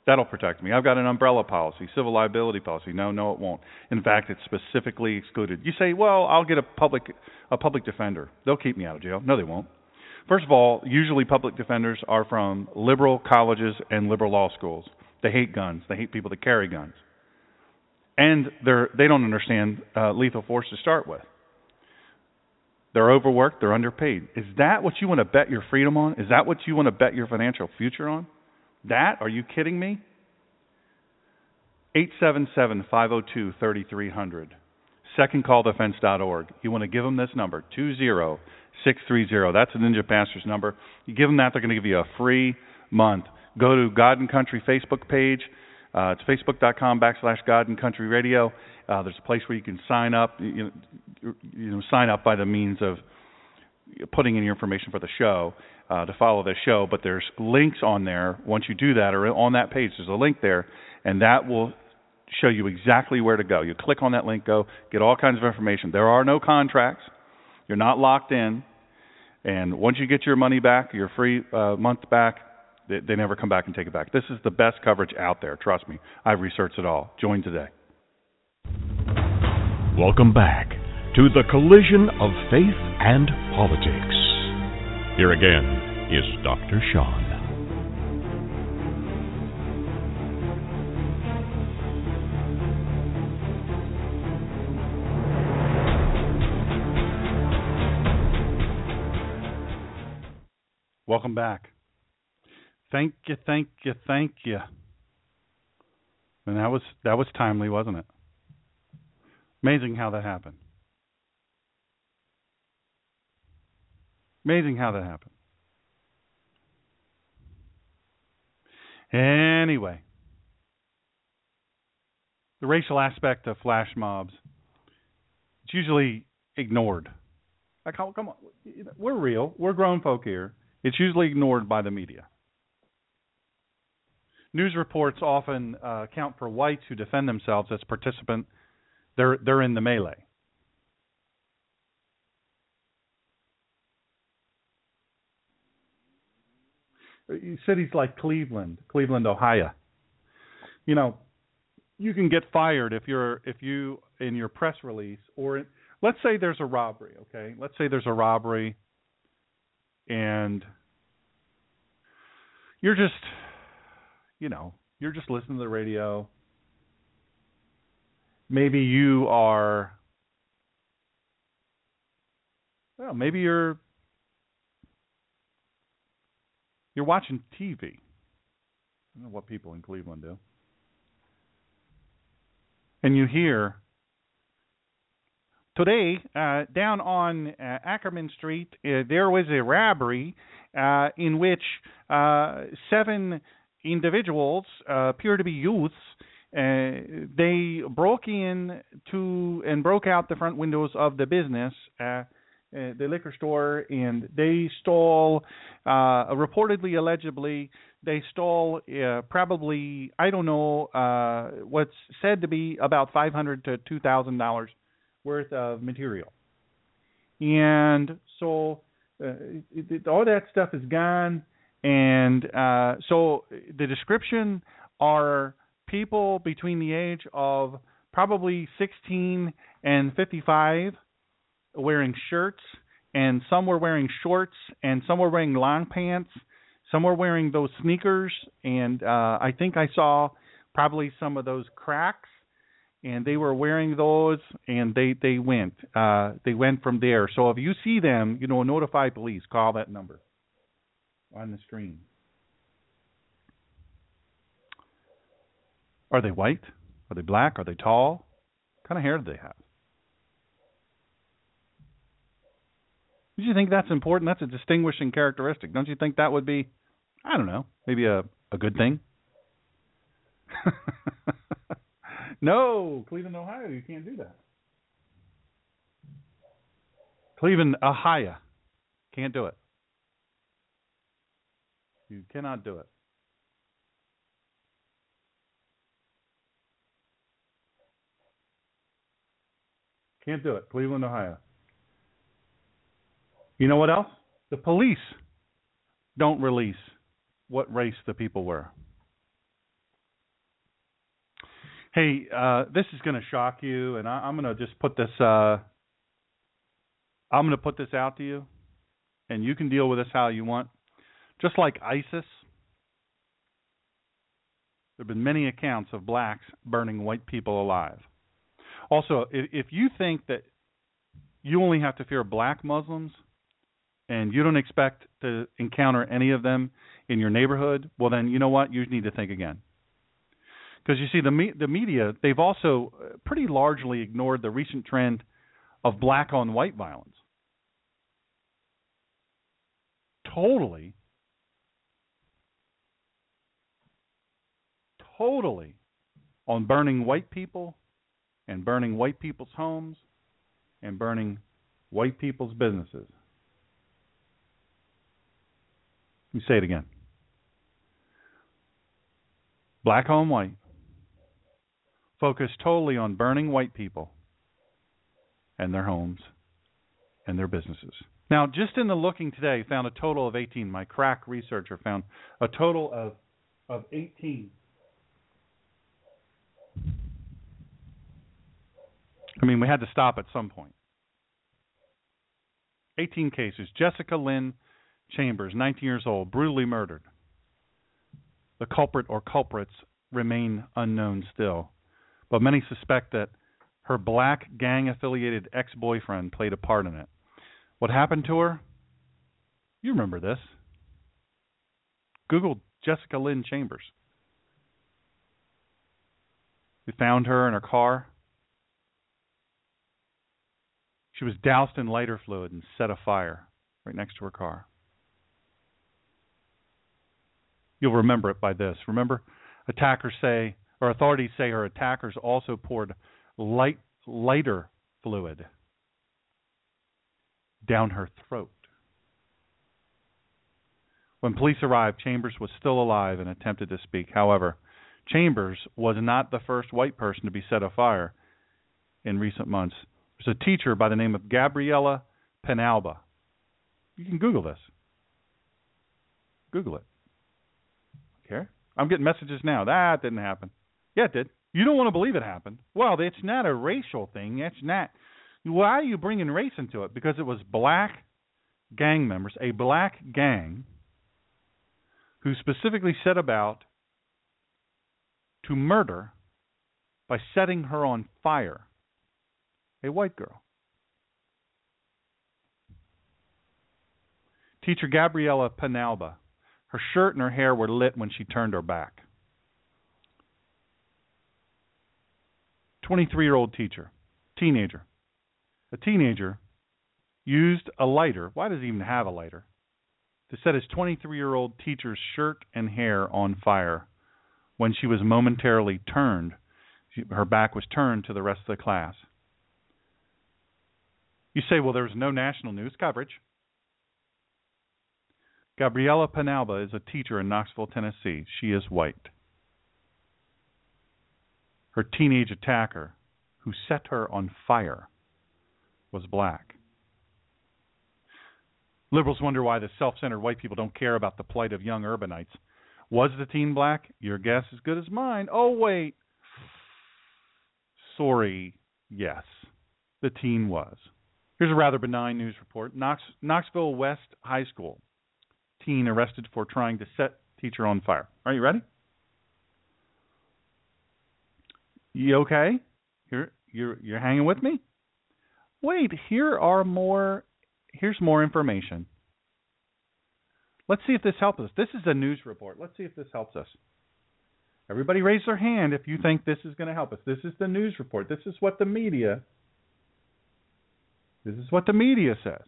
That'll protect me. I've got an umbrella policy, civil liability policy. No, no, it won't. In fact, it's specifically excluded. You say, "Well, I'll get a public a public defender. They'll keep me out of jail." No, they won't. First of all, usually public defenders are from liberal colleges and liberal law schools. They hate guns. They hate people that carry guns, and they're they don't understand uh, lethal force to start with. They're overworked. They're underpaid. Is that what you want to bet your freedom on? Is that what you want to bet your financial future on? That? Are you kidding me? 877 502 3300. SecondCallDefense.org. You want to give them this number, 20630. That's the Ninja Pastor's number. You give them that, they're going to give you a free month. Go to God and Country Facebook page. Uh, it's facebook.com backslash God and Country Radio. Uh, there's a place where you can sign up. You you know, sign up by the means of putting in your information for the show uh, to follow this show. But there's links on there. Once you do that, or on that page, there's a link there, and that will show you exactly where to go. You click on that link, go get all kinds of information. There are no contracts. You're not locked in. And once you get your money back, your free uh, month back, they, they never come back and take it back. This is the best coverage out there. Trust me. I've researched it all. Join today. Welcome back to the collision of faith and politics. Here again is Dr. Sean. Welcome back. Thank you, thank you, thank you. And that was that was timely, wasn't it? Amazing how that happened. Amazing how that happened. Anyway, the racial aspect of flash mobs, it's usually ignored. Like, come on, we're real. We're grown folk here. It's usually ignored by the media. News reports often uh, account for whites who defend themselves as participant. They're they're in the melee. Uh, cities like Cleveland, Cleveland, Ohio. You know, you can get fired if you're if you in your press release or let's say there's a robbery, okay? Let's say there's a robbery and you're just you know, you're just listening to the radio. Maybe you are well, maybe you're You're watching TV. I don't know what people in Cleveland do. And you hear today uh, down on uh, Ackerman Street, uh, there was a robbery uh, in which uh, seven individuals uh, appear to be youths. they broke in to and broke out the front windows of the business uh, the liquor store, and they stole, uh, reportedly, allegedly, they stole uh, probably I don't know uh, what's said to be about five hundred to two thousand dollars worth of material, and so uh, it, it, all that stuff is gone, and uh, so the description are people between the age of probably 16 and 55 wearing shirts, and some were wearing shorts, and some were wearing long pants. Some were wearing those sneakers, and uh, I think I saw probably some of those Crocs, and they were wearing those, and they they went uh, they went from there. So if you see them, you know, notify police. Call that number on the screen. Are they white? Are they black? Are they tall? What kind of hair do they have? Do you think that's important? That's a distinguishing characteristic. Don't you think that would be, I don't know, maybe a, a good thing? no, Cleveland, Ohio, you can't do that. Cleveland, Ohio, can't do it. You cannot do it. Can't do it. Cleveland, Ohio. You know what else? The police don't release what race the people were. Hey, uh, this is going to shock you, and I, am going to just put this. Uh, I'm going to put this out to you, and you can deal with this how you want. Just like ISIS, there have been many accounts of blacks burning white people alive. Also, if, if you think that you only have to fear black Muslims and you don't expect to encounter any of them in your neighborhood, well, then you know what? You need to think again. Because you see, the me- the media they've also uh, pretty largely ignored the recent trend of black on white violence. Totally, totally on burning white people and burning white people's homes and burning white people's businesses. Let me say it again. Black on white. Focus totally on burning white people and their homes and their businesses. Now, just in the looking today, found a total of 18. My crack researcher found a total of of 18 I mean, we had to stop at some point. 18 cases. Jessica Lynn Chambers, 19 years old, brutally murdered. The culprit or culprits remain unknown still, but many suspect that her black gang affiliated ex boyfriend played a part in it. What happened to her? You remember this. Google Jessica Lynn Chambers. We found her in her car. She was doused in lighter fluid and set afire right next to her car. You'll remember it by this. Remember, attackers say, or authorities say, her attackers also poured light, lighter fluid down her throat. When police arrived, Chambers was still alive and attempted to speak. However, Chambers was not the first white person to be set afire in recent months. There's a teacher by the name of Gabriella Penalba. You can Google this. Google it. Okay. I'm getting messages now. That didn't happen. Yeah, it did. You don't want to believe it happened. Well, it's not a racial thing. It's not. Why are you bringing race into it? Because it was black gang members, a black gang, who specifically set about to murder by setting her on fire a white girl. Teacher Gabriella Penalba. Her shirt and her hair were lit when she turned her back. 23 year old teacher, teenager. A teenager used a lighter. Why does he even have a lighter? To set his 23 year old teacher's shirt and hair on fire when she was momentarily turned. Her back was turned to the rest of the class. You say, well, there was no national news coverage. Gabriella Penalba is a teacher in Knoxville, Tennessee. She is white. Her teenage attacker, who set her on fire, was black. Liberals wonder why the self centered white people don't care about the plight of young urbanites. Was the teen black? Your guess is good as mine. Oh, wait. Sorry, yes, the teen was. Here's a rather benign news report. Knox, Knoxville West High School teen arrested for trying to set teacher on fire. Are you ready? You okay? You're you're you're hanging with me? Wait, here are more here's more information. Let's see if this helps us. This is a news report. Let's see if this helps us. Everybody raise their hand if you think this is going to help us. This is the news report. This is what the media this is what the media says.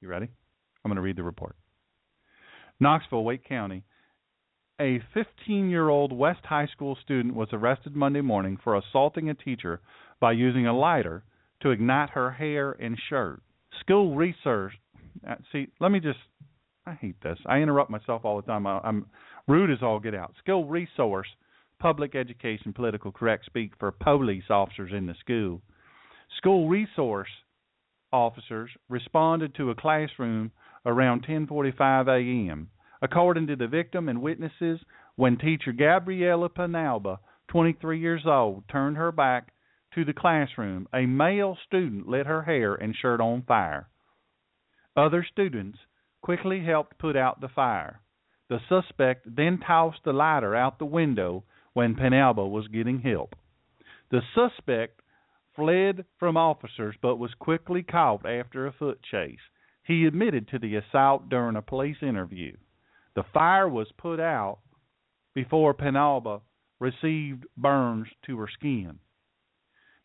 You ready? I'm going to read the report. Knoxville, Wake County. A 15 year old West High School student was arrested Monday morning for assaulting a teacher by using a lighter to ignite her hair and shirt. School research. Uh, see, let me just I hate this. I interrupt myself all the time. I, I'm rude as all get out. School resource, public education, political correct speak for police officers in the school. School resource officers responded to a classroom around 10:45 a.m. According to the victim and witnesses, when teacher Gabriella Penalba, 23 years old, turned her back to the classroom, a male student lit her hair and shirt on fire. Other students quickly helped put out the fire. The suspect then tossed the lighter out the window when Penalba was getting help. The suspect fled from officers but was quickly caught after a foot chase. He admitted to the assault during a police interview. The fire was put out before Penalba received burns to her skin.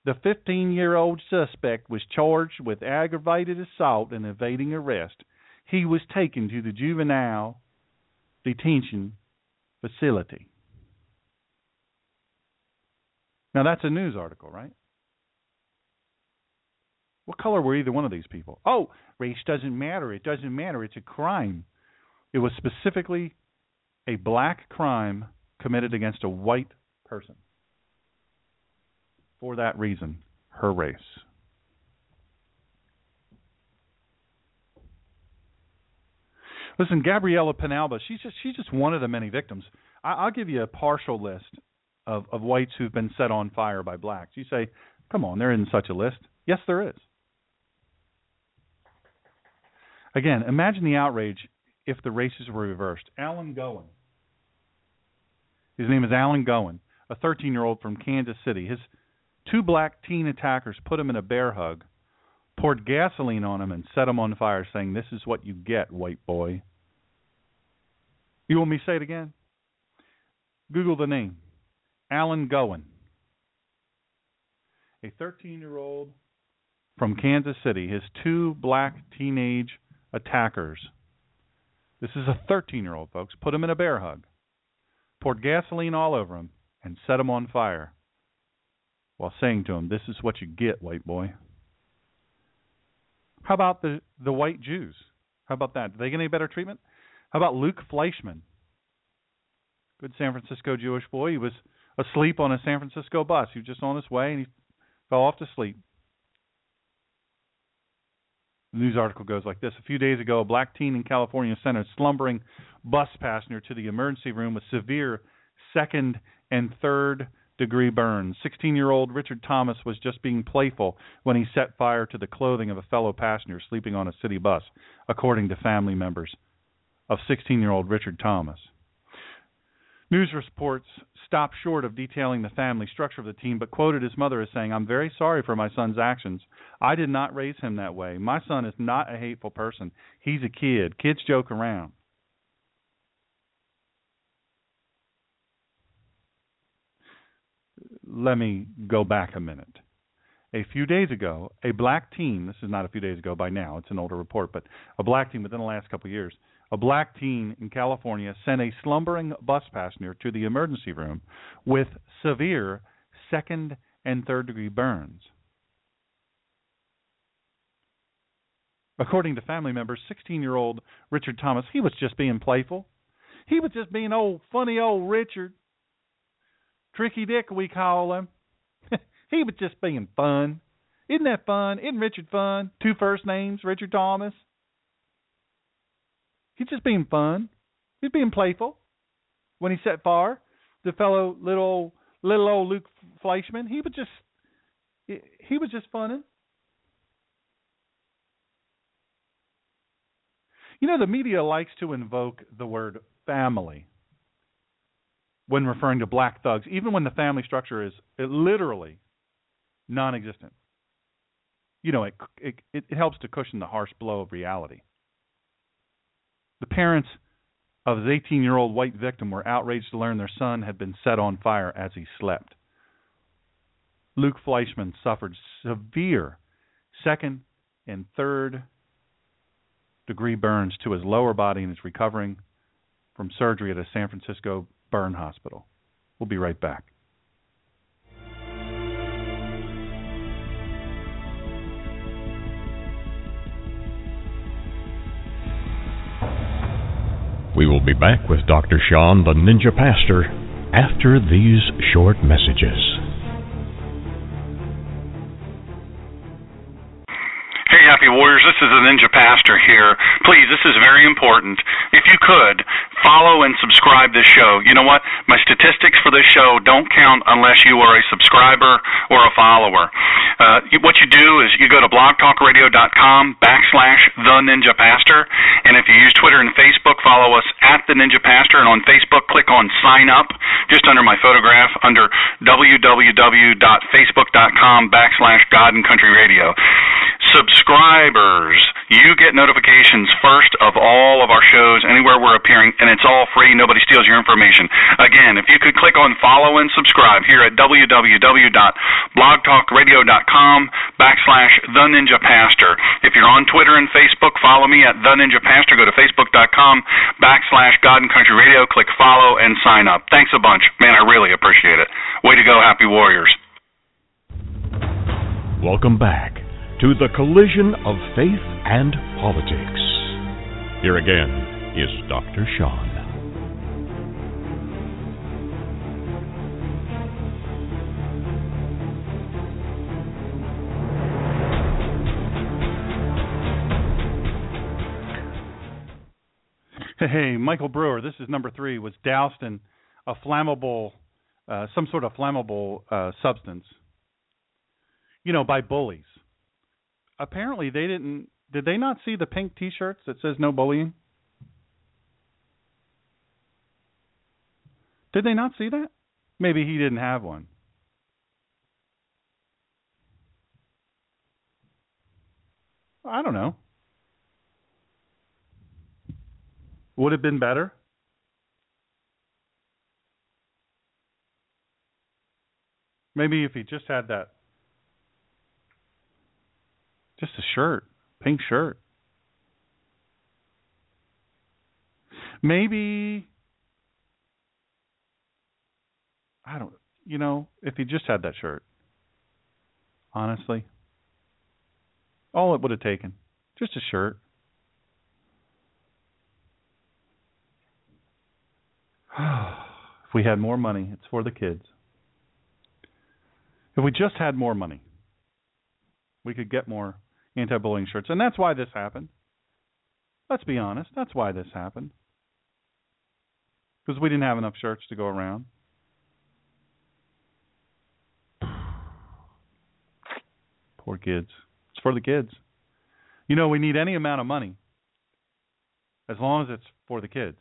The 15 year old suspect was charged with aggravated assault and evading arrest. He was taken to the juvenile detention facility. Now, that's a news article, right? What color were either one of these people? Oh, race doesn't matter. It doesn't matter. It's a crime. It was specifically a black crime committed against a white person. For that reason, her race. Listen, Gabriella Penalba, she's just she's just one of the many victims. I, will give you a partial list of, of whites who've been set on fire by blacks. You say, come on, there isn't such a list. Yes, there is. Again, imagine the outrage if the races were reversed. Alan Goen. His name is Alan Goen, a 13 year old from Kansas City. His two black teen attackers put him in a bear hug, poured gasoline on him, and set him on fire, saying, This is what you get, white boy. You want me to say it again? Google the name Alan Goen, a 13 year old from Kansas City. His two black teenage attackers. This is a 13 year old, folks. Put him in a bear hug, poured gasoline all over him, and set him on fire while saying to him, This is what you get, white boy. How about the, the white Jews? How about that? Do they get any better treatment? How about Luke Fleischman? Good San Francisco Jewish boy. He was asleep on a San Francisco bus. He was just on his way and he fell off to sleep. The news article goes like this A few days ago, a black teen in California sent a slumbering bus passenger to the emergency room with severe second and third degree burns. 16 year old Richard Thomas was just being playful when he set fire to the clothing of a fellow passenger sleeping on a city bus, according to family members of 16 year old Richard Thomas. News reports stopped short of detailing the family structure of the team, but quoted his mother as saying, I'm very sorry for my son's actions. I did not raise him that way. My son is not a hateful person. He's a kid. Kids joke around. Let me go back a minute. A few days ago, a black team, this is not a few days ago by now, it's an older report, but a black team within the last couple of years, a black teen in California sent a slumbering bus passenger to the emergency room with severe second and third degree burns. According to family members, 16 year old Richard Thomas, he was just being playful. He was just being old, funny old Richard. Tricky Dick, we call him. he was just being fun. Isn't that fun? Isn't Richard fun? Two first names, Richard Thomas. He's just being fun. He's being playful. When he set fire, the fellow little little old Luke Fleischman, he was just he, was just funning. You know, the media likes to invoke the word family when referring to black thugs, even when the family structure is literally non-existent. You know, it, it it helps to cushion the harsh blow of reality. The parents of his 18 year old white victim were outraged to learn their son had been set on fire as he slept. Luke Fleischman suffered severe second and third degree burns to his lower body and is recovering from surgery at a San Francisco burn hospital. We'll be right back. We will be back with Dr. Sean, the Ninja Pastor, after these short messages. Hey, Happy Warriors, this is the Ninja Pastor here. Please, this is very important. If you could, follow and subscribe this show. You know what? My statistics for this show don't count unless you are a subscriber or a follower. Uh, what you do is you go to blogtalkradio.com backslash the Ninja Pastor, and if you use Twitter and Facebook, follow us at the Ninja Pastor, and on Facebook, click on sign up just under my photograph under www.facebook.com backslash God and Country Radio. Subscribers, you get notifications first of all of our shows anywhere we're appearing, and it's all free. Nobody steals your information. Again, if you could click on follow and subscribe here at www.blogtalkradio.com backslash the Ninja Pastor. If you're on Twitter and Facebook, follow me at the Ninja Pastor. Go to facebook.com backslash God and Country Radio. Click follow and sign up. Thanks a bunch. Man, I really appreciate it. Way to go, Happy Warriors. Welcome back to the collision of faith and politics. Here again is Dr. Sean. Hey, Michael Brewer, this is number three, was doused in a flammable, uh, some sort of flammable uh, substance, you know, by bullies. Apparently, they didn't. Did they not see the pink T-shirts that says "No bullying"? Did they not see that? Maybe he didn't have one. I don't know. Would have been better. Maybe if he just had that, just a shirt, pink shirt. Maybe, I don't, you know, if he just had that shirt. Honestly, all it would have taken, just a shirt. if we had more money, it's for the kids. If we just had more money, we could get more anti bullying shirts. And that's why this happened. Let's be honest. That's why this happened. Because we didn't have enough shirts to go around. Poor kids. It's for the kids. You know, we need any amount of money as long as it's for the kids.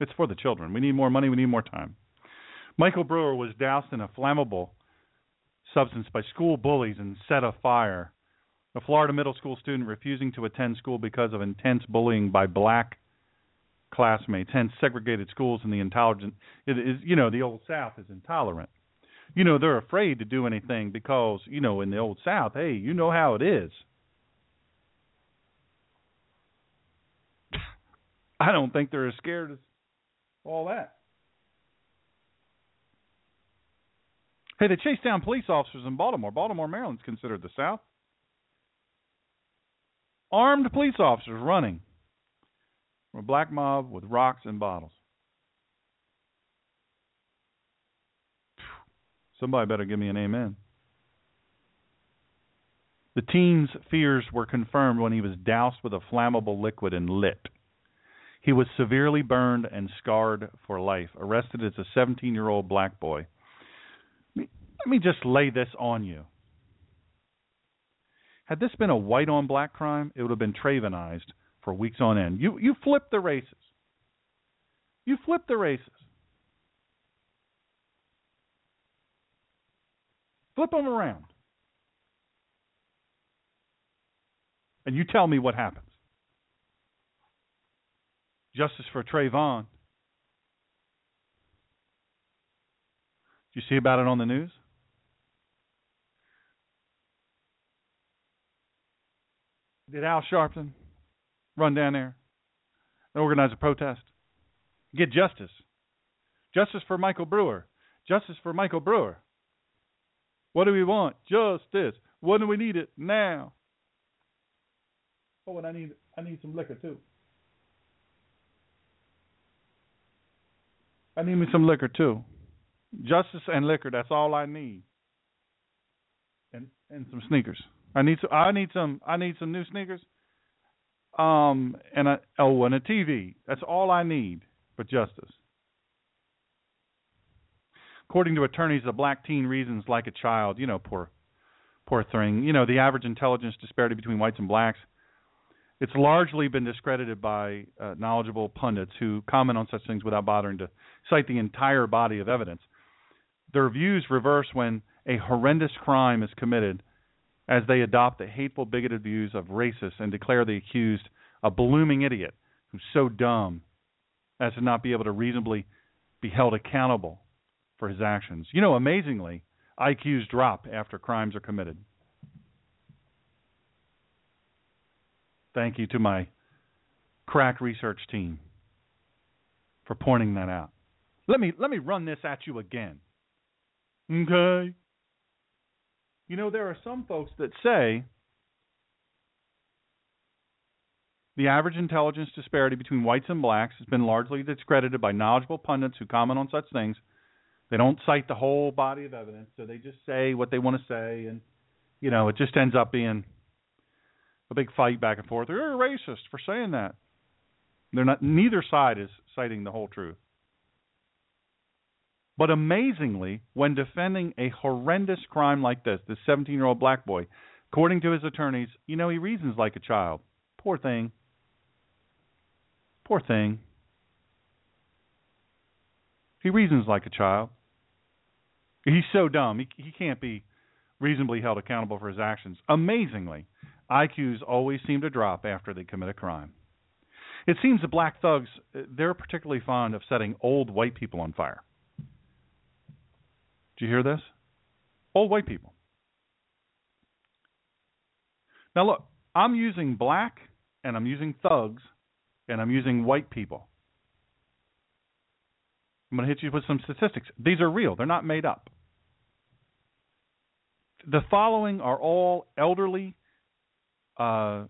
It's for the children. We need more money. We need more time. Michael Brewer was doused in a flammable substance by school bullies and set afire. A Florida middle school student refusing to attend school because of intense bullying by black classmates. Hence, segregated schools and the intolerant. It is, you know, the old South is intolerant. You know, they're afraid to do anything because, you know, in the old South, hey, you know how it is. I don't think they're as scared as all that. Hey, they chased down police officers in Baltimore. Baltimore, Maryland's considered the South. Armed police officers running from a black mob with rocks and bottles. Somebody better give me an amen. The teen's fears were confirmed when he was doused with a flammable liquid and lit. He was severely burned and scarred for life, arrested as a 17 year old black boy. Let me just lay this on you. Had this been a white on black crime, it would have been Trayvonized for weeks on end. You you flip the races. You flip the races. Flip them around. And you tell me what happens. Justice for Trayvon. Did you see about it on the news? Did Al Sharpton run down there and organize a protest? Get justice. Justice for Michael Brewer. Justice for Michael Brewer. What do we want? Justice. What do we need it now? Oh, and I need I need some liquor too. I need me some liquor too. Justice and liquor, that's all I need. And and some sneakers. I need some. I need some. I need some new sneakers. Um and a oh and a TV. That's all I need for justice. According to attorneys, the black teen reasons like a child. You know, poor, poor thing. You know, the average intelligence disparity between whites and blacks. It's largely been discredited by uh, knowledgeable pundits who comment on such things without bothering to cite the entire body of evidence. Their views reverse when a horrendous crime is committed as they adopt the hateful, bigoted views of racists and declare the accused a blooming idiot who's so dumb as to not be able to reasonably be held accountable for his actions. You know, amazingly, IQs drop after crimes are committed. Thank you to my crack research team for pointing that out. Let me let me run this at you again. Okay. You know, there are some folks that say the average intelligence disparity between whites and blacks has been largely discredited by knowledgeable pundits who comment on such things. They don't cite the whole body of evidence, so they just say what they want to say, and you know, it just ends up being a big fight back and forth. You're a racist for saying that. They're not. Neither side is citing the whole truth. But amazingly, when defending a horrendous crime like this, this 17 year old black boy, according to his attorneys, you know, he reasons like a child. Poor thing. Poor thing. He reasons like a child. He's so dumb. He, he can't be reasonably held accountable for his actions. Amazingly, IQs always seem to drop after they commit a crime. It seems the black thugs, they're particularly fond of setting old white people on fire. Do you hear this? Old white people. Now, look, I'm using black and I'm using thugs and I'm using white people. I'm going to hit you with some statistics. These are real, they're not made up. The following are all elderly. Uh,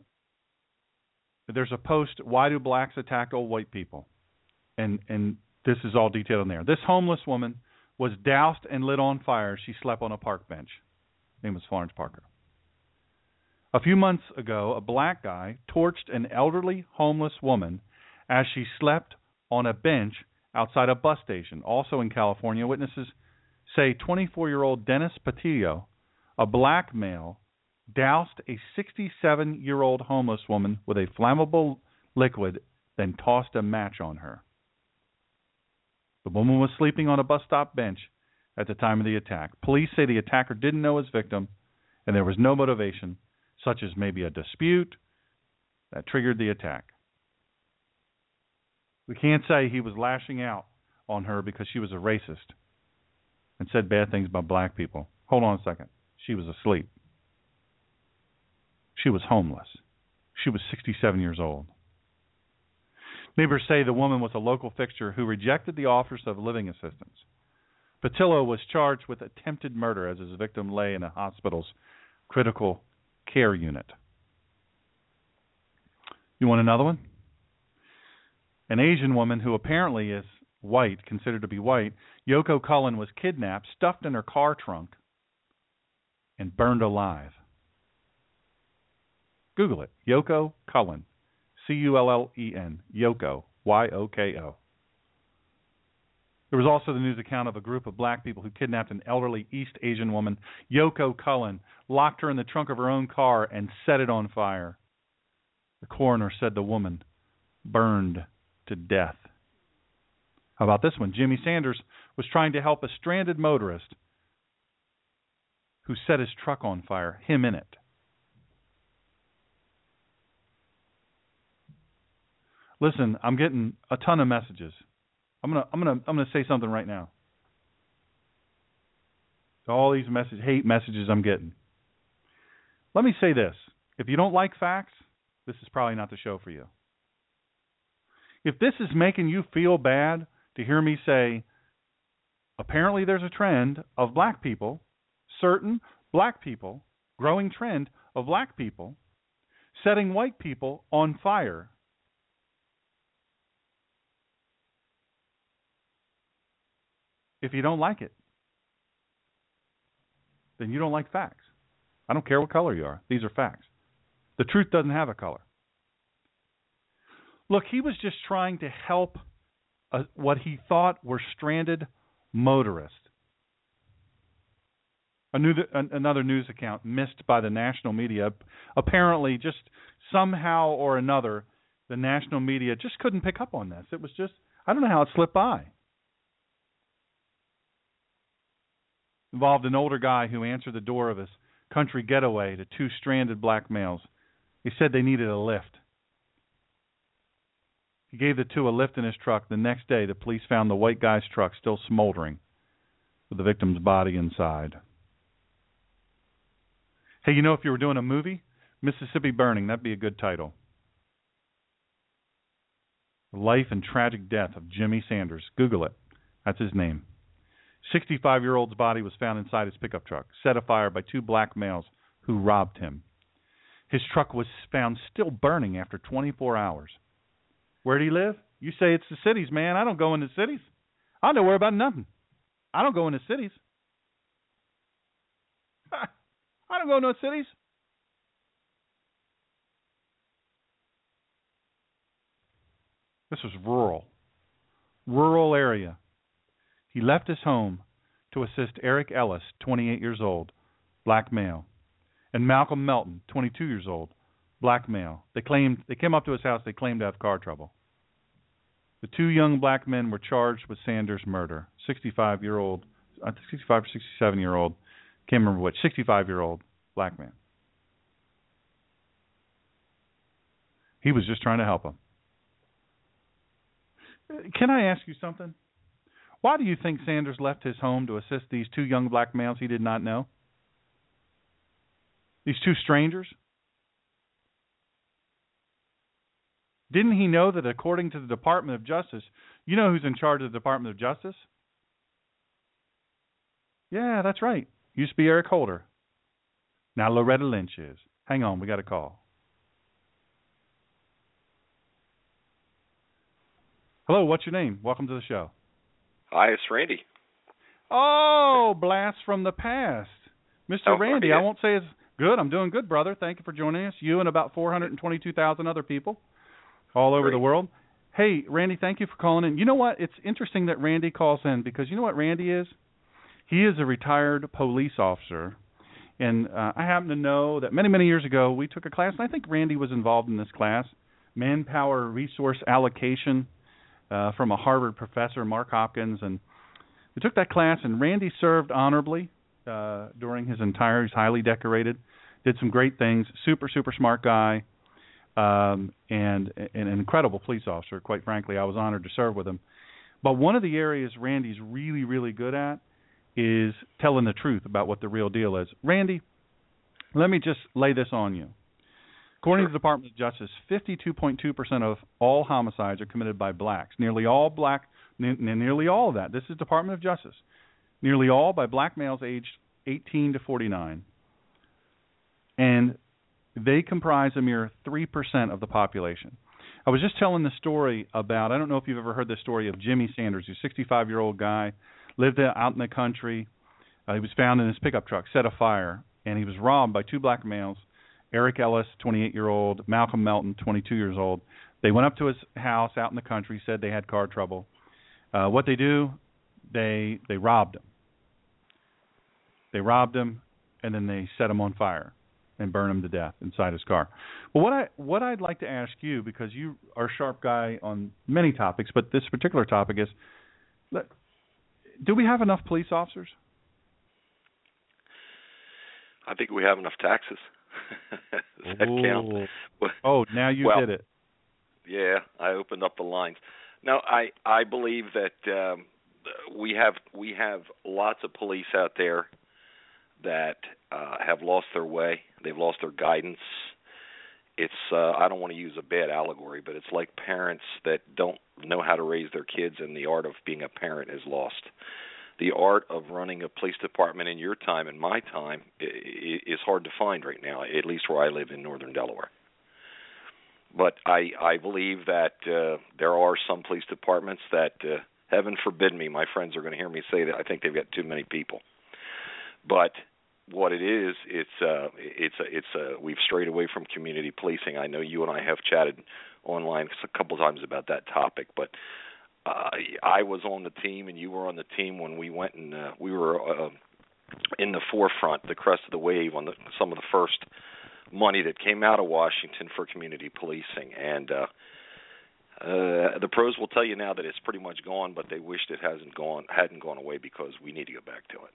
there's a post, Why Do Blacks Attack Old White People? And, and this is all detailed in there. This homeless woman was doused and lit on fire. She slept on a park bench. Her name was Florence Parker. A few months ago, a black guy torched an elderly homeless woman as she slept on a bench outside a bus station. Also in California, witnesses say 24 year old Dennis Patillo, a black male, doused a 67 year old homeless woman with a flammable liquid, then tossed a match on her. The woman was sleeping on a bus stop bench at the time of the attack. Police say the attacker didn't know his victim, and there was no motivation, such as maybe a dispute, that triggered the attack. We can't say he was lashing out on her because she was a racist and said bad things about black people. Hold on a second. She was asleep. She was homeless. She was 67 years old. Neighbors say the woman was a local fixture who rejected the offers of living assistance. Patillo was charged with attempted murder as his victim lay in a hospital's critical care unit. You want another one? An Asian woman who apparently is white, considered to be white, Yoko Cullen was kidnapped, stuffed in her car trunk, and burned alive. Google it. Yoko Cullen. C U L L E N, Yoko, Y O K O. There was also the news account of a group of black people who kidnapped an elderly East Asian woman, Yoko Cullen, locked her in the trunk of her own car, and set it on fire. The coroner said the woman burned to death. How about this one? Jimmy Sanders was trying to help a stranded motorist who set his truck on fire, him in it. Listen, I'm getting a ton of messages. I'm gonna I'm gonna I'm gonna say something right now. All these message hate messages I'm getting. Let me say this. If you don't like facts, this is probably not the show for you. If this is making you feel bad to hear me say, apparently there's a trend of black people, certain black people, growing trend of black people, setting white people on fire if you don't like it, then you don't like facts. I don't care what color you are. These are facts. The truth doesn't have a color. Look, he was just trying to help a, what he thought were stranded motorists. New, another news account missed by the national media. Apparently, just somehow or another, the national media just couldn't pick up on this. It was just, I don't know how it slipped by. Involved an older guy who answered the door of his country getaway to two stranded black males. He said they needed a lift. He gave the two a lift in his truck. The next day, the police found the white guy's truck still smoldering with the victim's body inside. Hey, you know, if you were doing a movie, Mississippi Burning, that'd be a good title. The life and tragic death of Jimmy Sanders. Google it. That's his name. 65 year old's body was found inside his pickup truck, set afire by two black males who robbed him. His truck was found still burning after 24 hours. Where did he live? You say it's the cities, man. I don't go into cities. I don't worry about nothing. I don't go into cities. I don't go to no cities. This was rural. Rural area. He left his home to assist Eric Ellis, 28 years old, black male, and Malcolm Melton, 22 years old, black male. They claimed they came up to his house. They claimed to have car trouble. The two young black men were charged with Sanders' murder. 65 year old, uh, 65 or 67 year old can't remember which. 65 year old black man. He was just trying to help him. Can I ask you something? Why do you think Sanders left his home to assist these two young black males he did not know? These two strangers? Didn't he know that according to the Department of Justice, you know who's in charge of the Department of Justice? Yeah, that's right. Used to be Eric Holder. Now Loretta Lynch is. Hang on, we got a call. Hello, what's your name? Welcome to the show. Hi, it's Randy. Oh, blast from the past. Mr. Oh, Randy, I won't say it's good. I'm doing good, brother. Thank you for joining us. You and about 422,000 other people all over Great. the world. Hey, Randy, thank you for calling in. You know what? It's interesting that Randy calls in because you know what Randy is? He is a retired police officer. And uh, I happen to know that many, many years ago, we took a class, and I think Randy was involved in this class manpower resource allocation uh, from a Harvard professor, Mark Hopkins. And we took that class, and Randy served honorably uh, during his entire, he's highly decorated, did some great things, super, super smart guy, um, and, and an incredible police officer. Quite frankly, I was honored to serve with him. But one of the areas Randy's really, really good at is telling the truth about what the real deal is. Randy, let me just lay this on you. According to the Department of Justice, 52.2% of all homicides are committed by blacks. Nearly all black, nearly all of that. This is Department of Justice. Nearly all by black males aged 18 to 49. And they comprise a mere 3% of the population. I was just telling the story about, I don't know if you've ever heard the story of Jimmy Sanders, who's a 65 year old guy lived out in the country. Uh, he was found in his pickup truck, set afire, and he was robbed by two black males, Eric Ellis, 28 year old, Malcolm Melton, 22 years old. They went up to his house out in the country, said they had car trouble. Uh, what they do, they they robbed him. They robbed him, and then they set him on fire and burn him to death inside his car. Well, what I what I'd like to ask you, because you are a sharp guy on many topics, but this particular topic is, do we have enough police officers? I think we have enough taxes. Does that count? oh, now you well, did it. Yeah, I opened up the lines. No, I I believe that um, we have we have lots of police out there that uh, have lost their way. They've lost their guidance it's uh, I don't want to use a bad allegory, but it's like parents that don't know how to raise their kids, and the art of being a parent is lost. The art of running a police department in your time and my time is hard to find right now, at least where I live in northern Delaware. But I I believe that uh, there are some police departments that uh, Heaven forbid me. My friends are going to hear me say that I think they've got too many people. But what it is, it's uh, it's a, it's a, we've strayed away from community policing. I know you and I have chatted online a couple times about that topic, but uh, I was on the team and you were on the team when we went and uh, we were uh, in the forefront, the crest of the wave on the, some of the first money that came out of Washington for community policing, and uh, uh, the pros will tell you now that it's pretty much gone, but they wished it hasn't gone hadn't gone away because we need to go back to it.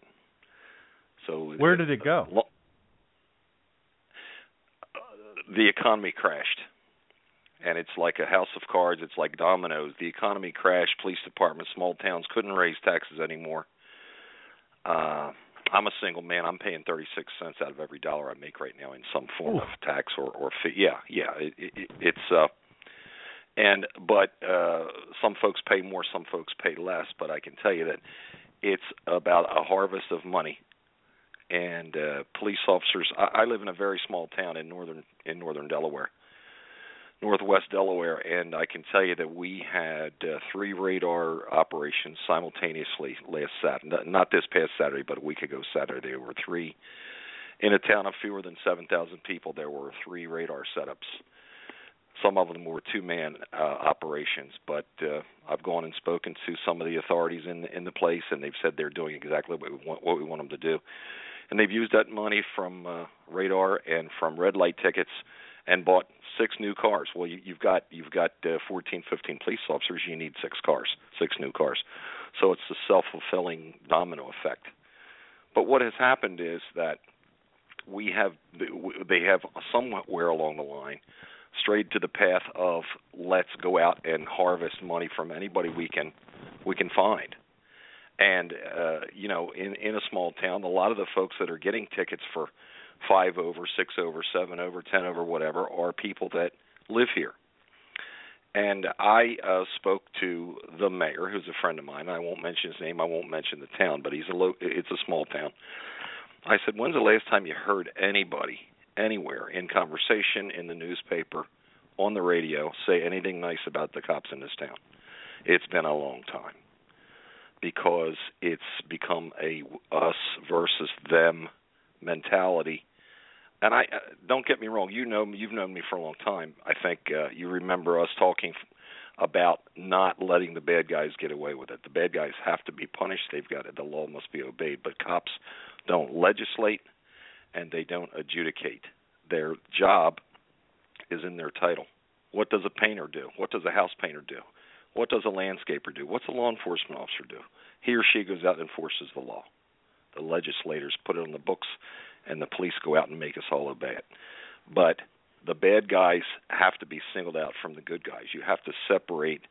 So where did it go? Uh, the economy crashed, and it's like a house of cards. It's like dominoes. The economy crashed. Police departments, small towns couldn't raise taxes anymore. Uh, I'm a single man. I'm paying 36 cents out of every dollar I make right now in some form Ooh. of tax or or fee. Yeah, yeah. It, it, it's uh and but uh some folks pay more, some folks pay less, but I can tell you that it's about a harvest of money. And uh police officers I, I live in a very small town in northern in northern Delaware northwest Delaware, and I can tell you that we had uh, three radar operations simultaneously last Saturday. Not this past Saturday, but a week ago Saturday. There were three in a town of fewer than 7,000 people. There were three radar setups. Some of them were two-man uh, operations, but uh, I've gone and spoken to some of the authorities in in the place, and they've said they're doing exactly what we want what we want them to do. And they've used that money from uh, radar and from red light tickets and bought six new cars. Well, you, you've got you've got uh, 14, 15 police officers. You need six cars, six new cars. So it's a self-fulfilling domino effect. But what has happened is that we have they have somewhere along the line strayed to the path of let's go out and harvest money from anybody we can we can find. And uh, you know, in in a small town, a lot of the folks that are getting tickets for five over, six over, seven over, ten over, whatever, are people that live here. And I uh, spoke to the mayor, who's a friend of mine. I won't mention his name. I won't mention the town, but he's a lo- it's a small town. I said, "When's the last time you heard anybody anywhere in conversation, in the newspaper, on the radio, say anything nice about the cops in this town?" It's been a long time because it's become a us versus them mentality and I uh, don't get me wrong. You know, you've known me for a long time. I think uh, you remember us talking about not letting the bad guys get away with it. The bad guys have to be punished. They've got it. The law must be obeyed. But cops don't legislate and they don't adjudicate. Their job is in their title. What does a painter do? What does a house painter do? What does a landscaper do? What's a law enforcement officer do? He or she goes out and enforces the law. The legislators put it on the books and the police go out and make us all obey it. But the bad guys have to be singled out from the good guys. You have to separate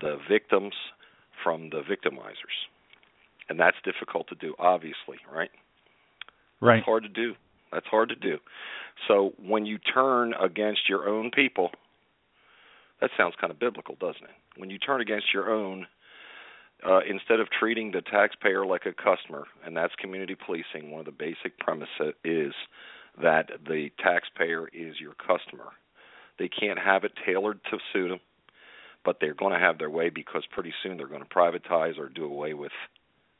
the victims from the victimizers. And that's difficult to do, obviously, right? Right. It's hard to do. That's hard to do. So when you turn against your own people, that sounds kind of biblical, doesn't it? When you turn against your own, uh, instead of treating the taxpayer like a customer, and that's community policing, one of the basic premises is that the taxpayer is your customer. They can't have it tailored to suit them, but they're going to have their way because pretty soon they're going to privatize or do away with,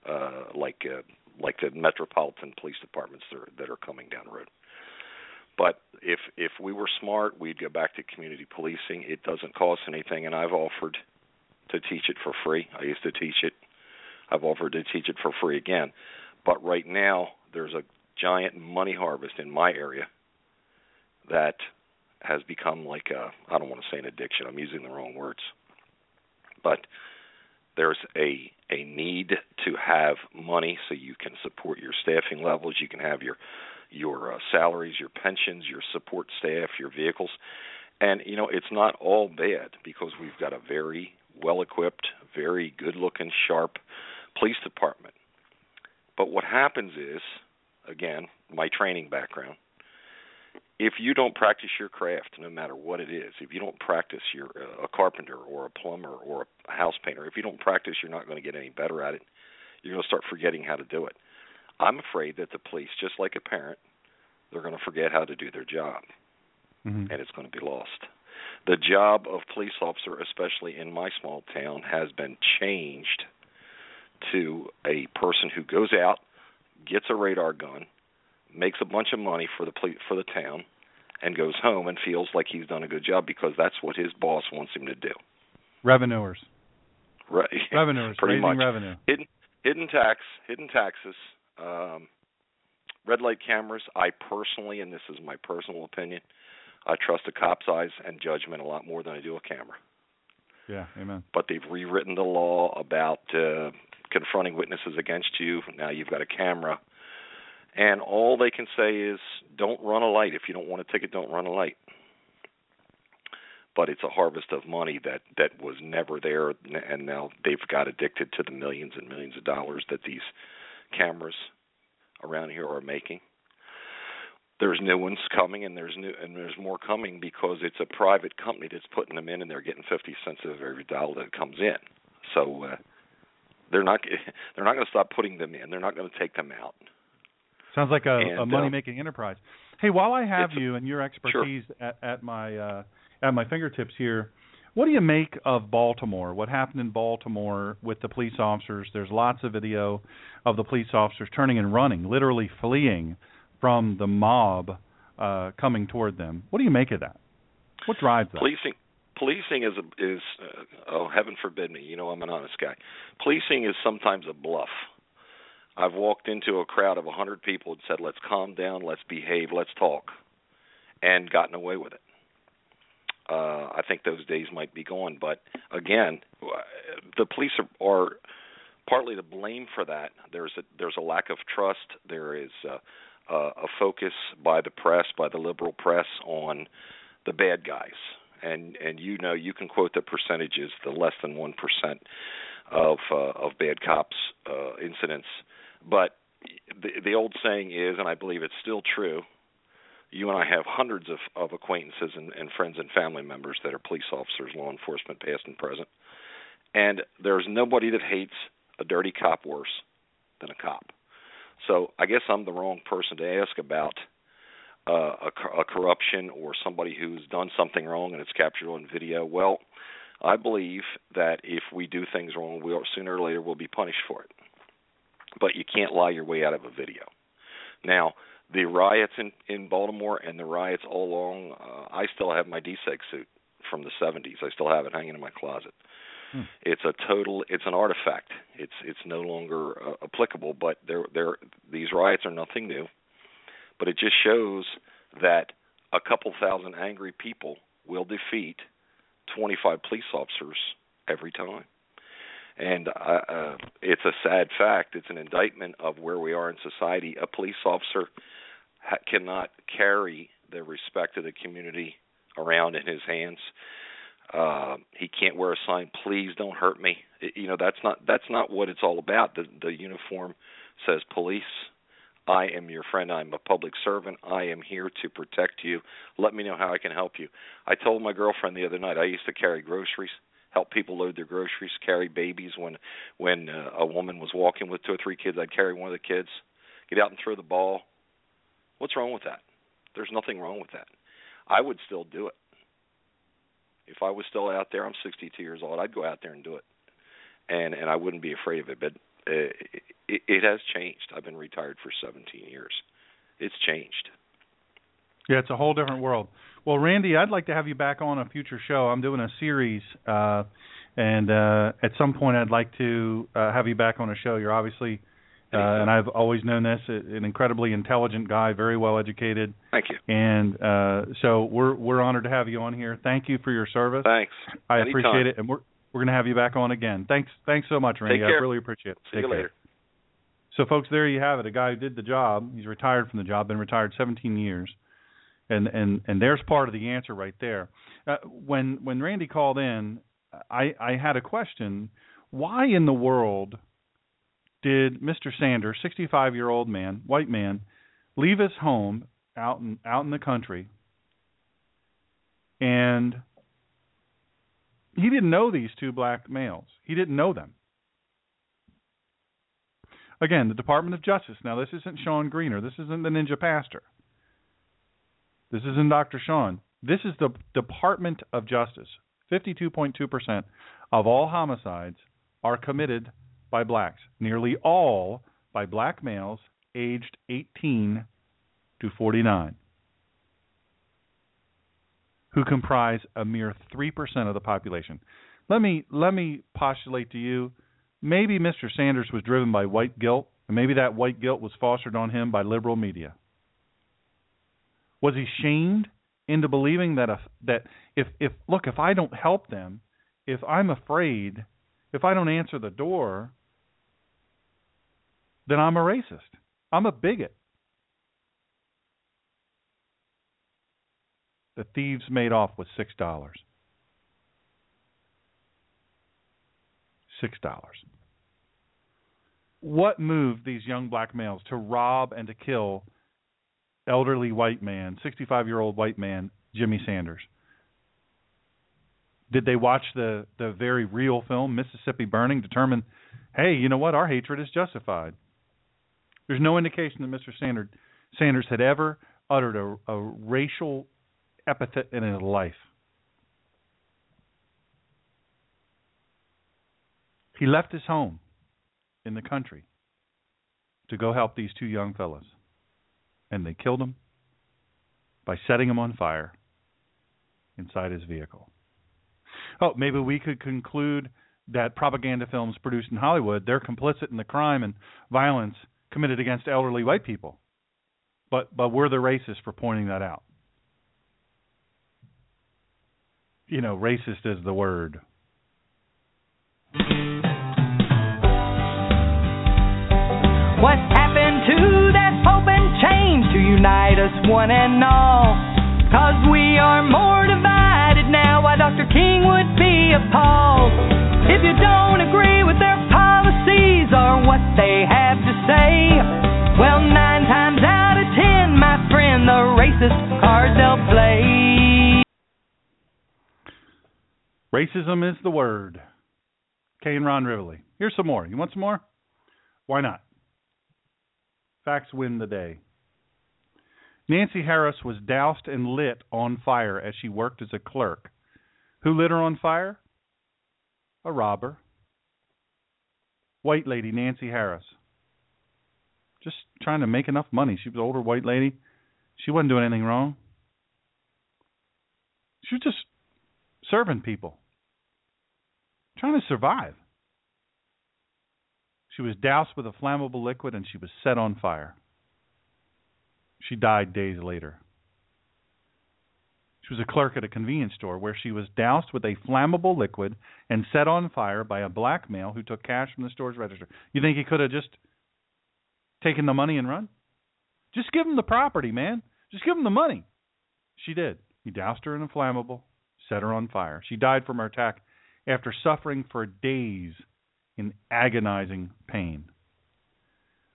uh, like uh, like the metropolitan police departments that are, that are coming down the road. But if if we were smart, we'd go back to community policing. It doesn't cost anything, and I've offered to teach it for free. I used to teach it. I've offered to teach it for free again. But right now, there's a giant money harvest in my area that has become like a I don't want to say an addiction. I'm using the wrong words. But there's a a need to have money so you can support your staffing levels, you can have your your uh, salaries, your pensions, your support staff, your vehicles. And you know, it's not all bad because we've got a very well equipped, very good looking, sharp police department. But what happens is, again, my training background, if you don't practice your craft, no matter what it is, if you don't practice, you're a carpenter or a plumber or a house painter. If you don't practice, you're not going to get any better at it. You're going to start forgetting how to do it. I'm afraid that the police, just like a parent, they're going to forget how to do their job, mm-hmm. and it's going to be lost. The job of police officer, especially in my small town, has been changed to a person who goes out, gets a radar gun, makes a bunch of money for the police, for the town, and goes home and feels like he's done a good job because that's what his boss wants him to do. Revenuers. Right. Revenuers. Pretty raising much. revenue. Hidden hidden tax, hidden taxes, um, red light cameras. I personally, and this is my personal opinion, I trust a cop's eyes and judgment a lot more than I do a camera. Yeah. Amen. But they've rewritten the law about uh, confronting witnesses against you. Now you've got a camera, and all they can say is, "Don't run a light. If you don't want a ticket, don't run a light." But it's a harvest of money that that was never there, and now they've got addicted to the millions and millions of dollars that these cameras around here are making. There's new ones coming, and there's new and there's more coming because it's a private company that's putting them in, and they're getting 50 cents of every dollar that comes in. So uh, they're not they're not going to stop putting them in. They're not going to take them out. Sounds like a, And, a uh, money-making enterprise. Hey, while I have you and your expertise at, at my uh, at my fingertips here, what do you make of Baltimore? What happened in Baltimore with the police officers? There's lots of video of the police officers turning and running, literally fleeing from the mob uh, coming toward them. What do you make of that? What drives that? Policing policing is a, is uh, oh heaven forbid me. You know I'm an honest guy. Policing is sometimes a bluff. I've walked into a crowd of a hundred people and said, "Let's calm down, let's behave, let's talk," and gotten away with it. Uh, I think those days might be gone, but again, the police are, are partly to blame for that. There's a there's a lack of trust. There is uh, uh, a focus by the press, by the liberal press, on the bad guys. And and you know you can quote the percentages, the less than one percent of uh, of bad cops uh, incidents. But the the old saying is, and I believe it's still true. You and I have hundreds of, of acquaintances and, and friends and family members that are police officers, law enforcement, past and present. And there's nobody that hates a dirty cop worse than a cop. So I guess I'm the wrong person to ask about uh, a, a corruption or somebody who's done something wrong and it's captured on video. Well, I believe that if we do things wrong, we'll sooner or later we'll be punished for it. But you can't lie your way out of a video. Now, the riots in in Baltimore and the riots all along, uh, I still have my DSEG suit from the 70s. I still have it hanging in my closet. Hmm. It's a total. It's an artifact. It's it's no longer uh, applicable. But there there these riots are nothing new. But it just shows that a couple thousand angry people will defeat 25 police officers every time. And uh, uh, it's a sad fact. It's an indictment of where we are in society. A police officer ha- cannot carry the respect of the community around in his hands. Uh, he can't wear a sign, "Please don't hurt me." It, you know that's not that's not what it's all about. The the uniform says police. I am your friend. I'm a public servant. I am here to protect you. Let me know how I can help you. I told my girlfriend the other night I used to carry groceries, help people load their groceries, carry babies when when uh, a woman was walking with two or three kids. I'd carry one of the kids, get out and throw the ball. What's wrong with that? There's nothing wrong with that. I would still do it. If I was still out there, I'm 62 years old. I'd go out there and do it, and and I wouldn't be afraid of it. But uh, it, it has changed. I've been retired for 17 years. It's changed. Yeah, it's a whole different world. Well, Randy, I'd like to have you back on a future show. I'm doing a series, uh, and uh, at some point, I'd like to uh, have you back on a show. You're obviously, uh, and I've always known this, an incredibly intelligent guy, very well educated, Thank you. and uh, so we're we're honored to have you on here. Thank you for your service. Thanks. I Anytime. appreciate it, and we're we're going to have you back on again. Thanks, thanks so much, Randy. I really appreciate it. See Take you care. later. So, folks, there you have it. A guy who did the job. He's retired from the job. Been retired 17 years, and and and there's part of the answer right there. Uh, when when Randy called in, I I had a question. Why in the world did Mr. Sanders, 65 year old man, white man, leave his home out in out in the country, and he didn't know these two black males. He didn't know them. Again, the Department of Justice. Now, this isn't Sean Greener. This isn't the Ninja Pastor. This isn't Dr. Sean. This is the Department of Justice. 52.2% of all homicides are committed by blacks, nearly all by black males aged 18 to 49, who comprise a mere 3% of the population. Let me let me postulate to you maybe Mr. Sanders was driven by white guilt, and maybe that white guilt was fostered on him by liberal media. Was he shamed into believing that if, that if if look if I don't help them, if I'm afraid, if I don't answer the door, then I'm a racist. I'm a bigot. The thieves made off with six dollars. Six dollars. What moved these young black males to rob and to kill elderly white man, 65 year old white man, Jimmy Sanders? Did they watch the, the very real film, Mississippi Burning, determine, hey, you know what, our hatred is justified? There's no indication that Mr. Sanders, Sanders had ever uttered a, a racial epithet in his life. He left his home in the country to go help these two young fellows and they killed him by setting him on fire inside his vehicle. Oh, maybe we could conclude that propaganda films produced in Hollywood, they're complicit in the crime and violence committed against elderly white people. But but we're the racists for pointing that out. You know, racist is the word. What happened to that hope and change to unite us one and all? Cause we are more divided now. Why Dr. King would be appalled if you don't agree with their policies or what they have to say. Well, nine times out of ten, my friend, the racist cards they'll play. Racism is the word. Kay and Ron Rivoli. Here's some more. You want some more? Why not? Facts win the day. Nancy Harris was doused and lit on fire as she worked as a clerk. Who lit her on fire? A robber. White lady Nancy Harris. Just trying to make enough money. She was an older white lady. She wasn't doing anything wrong. She was just serving people, trying to survive. She was doused with a flammable liquid and she was set on fire. She died days later. She was a clerk at a convenience store where she was doused with a flammable liquid and set on fire by a black male who took cash from the store's register. You think he could have just taken the money and run? Just give him the property, man. Just give him the money. She did. He doused her in a flammable, set her on fire. She died from her attack after suffering for days in agonizing pain.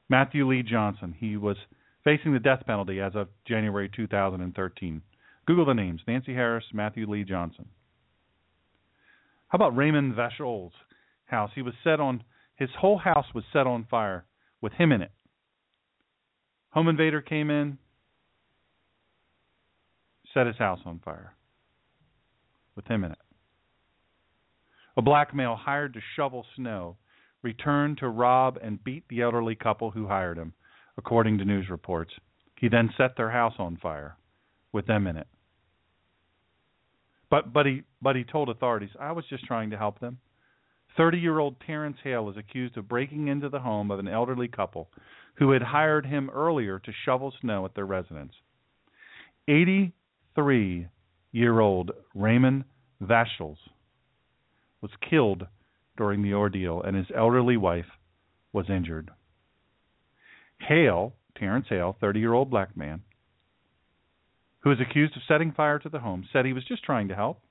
Matthew Lee Johnson, he was facing the death penalty as of January 2013. Google the names Nancy Harris, Matthew Lee Johnson. How about Raymond Vachholz house? He was set on his whole house was set on fire with him in it. Home invader came in, set his house on fire with him in it. A black male hired to shovel snow returned to rob and beat the elderly couple who hired him, according to news reports. He then set their house on fire with them in it. But but he but he told authorities, I was just trying to help them. 30-year-old Terrence Hale is accused of breaking into the home of an elderly couple who had hired him earlier to shovel snow at their residence. 83-year-old Raymond Vachholz was killed during the ordeal, and his elderly wife was injured. Hale, Terrence Hale, 30 year old black man, who is accused of setting fire to the home, said he was just trying to help.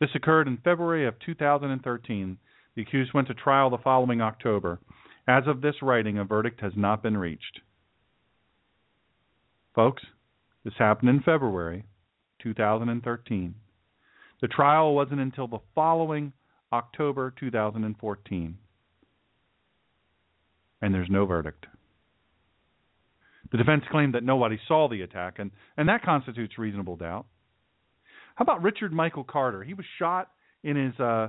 This occurred in February of 2013. The accused went to trial the following October. As of this writing, a verdict has not been reached. Folks, this happened in February 2013. The trial wasn't until the following October 2014. And there's no verdict. The defense claimed that nobody saw the attack, and, and that constitutes reasonable doubt. How about Richard Michael Carter? He was shot in his uh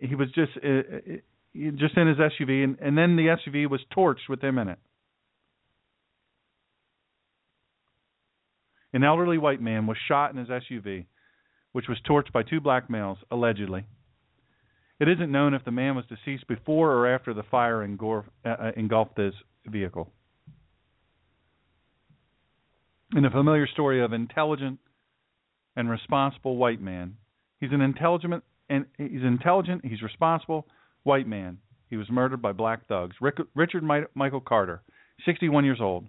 he was just uh, uh just in his SUV and, and then the SUV was torched with him in it. An elderly white man was shot in his SUV, which was torched by two black males, allegedly. It isn't known if the man was deceased before or after the fire uh, uh, engulfed his vehicle. In the familiar story of intelligent and responsible white man, he's an intelligent and he's intelligent, he's responsible white man. He was murdered by black thugs. Rick, Richard Michael Carter, 61 years old.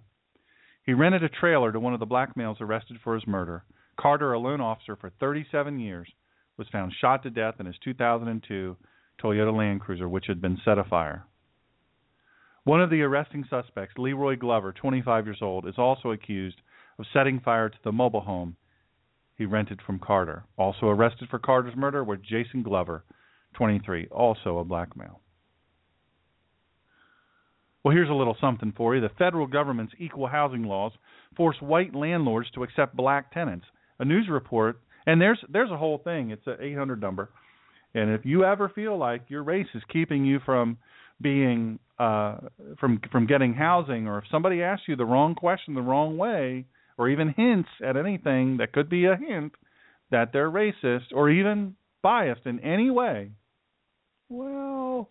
He rented a trailer to one of the black males arrested for his murder. Carter, a loan officer for 37 years, was found shot to death in his 2002 Toyota Land Cruiser, which had been set afire. One of the arresting suspects, Leroy Glover, 25 years old, is also accused of setting fire to the mobile home he rented from Carter. Also arrested for Carter's murder was Jason Glover, 23, also a black male. Well, here's a little something for you. The federal government's equal housing laws force white landlords to accept black tenants. A news report and there's there's a whole thing. It's an 800 number, and if you ever feel like your race is keeping you from being uh, from from getting housing, or if somebody asks you the wrong question the wrong way, or even hints at anything that could be a hint that they're racist or even biased in any way, well,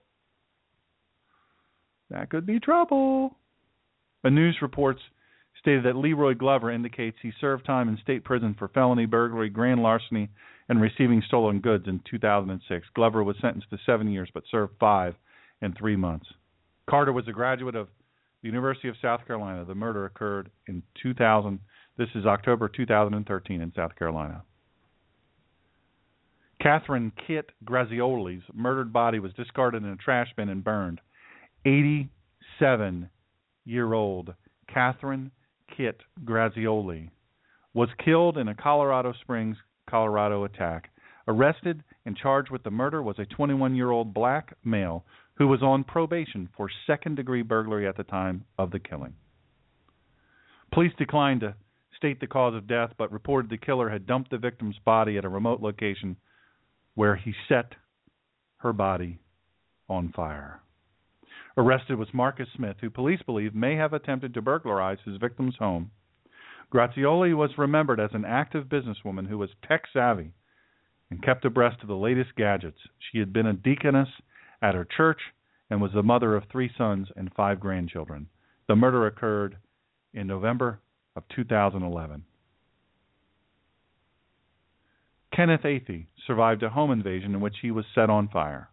that could be trouble. A news reports stated that Leroy Glover indicates he served time in state prison for felony burglary, grand larceny, and receiving stolen goods in 2006. Glover was sentenced to seven years but served five and three months. Carter was a graduate of the University of South Carolina. The murder occurred in 2000. This is October 2013 in South Carolina. Catherine Kit Grazioli's murdered body was discarded in a trash bin and burned. 87 year old Catherine Kit Grazioli was killed in a Colorado Springs, Colorado attack. Arrested and charged with the murder was a 21 year old black male who was on probation for second degree burglary at the time of the killing. Police declined to state the cause of death, but reported the killer had dumped the victim's body at a remote location where he set her body on fire. Arrested was Marcus Smith, who police believe may have attempted to burglarize his victim's home. Grazioli was remembered as an active businesswoman who was tech savvy and kept abreast of the latest gadgets. She had been a deaconess at her church and was the mother of three sons and five grandchildren. The murder occurred in November of 2011. Kenneth Athey survived a home invasion in which he was set on fire.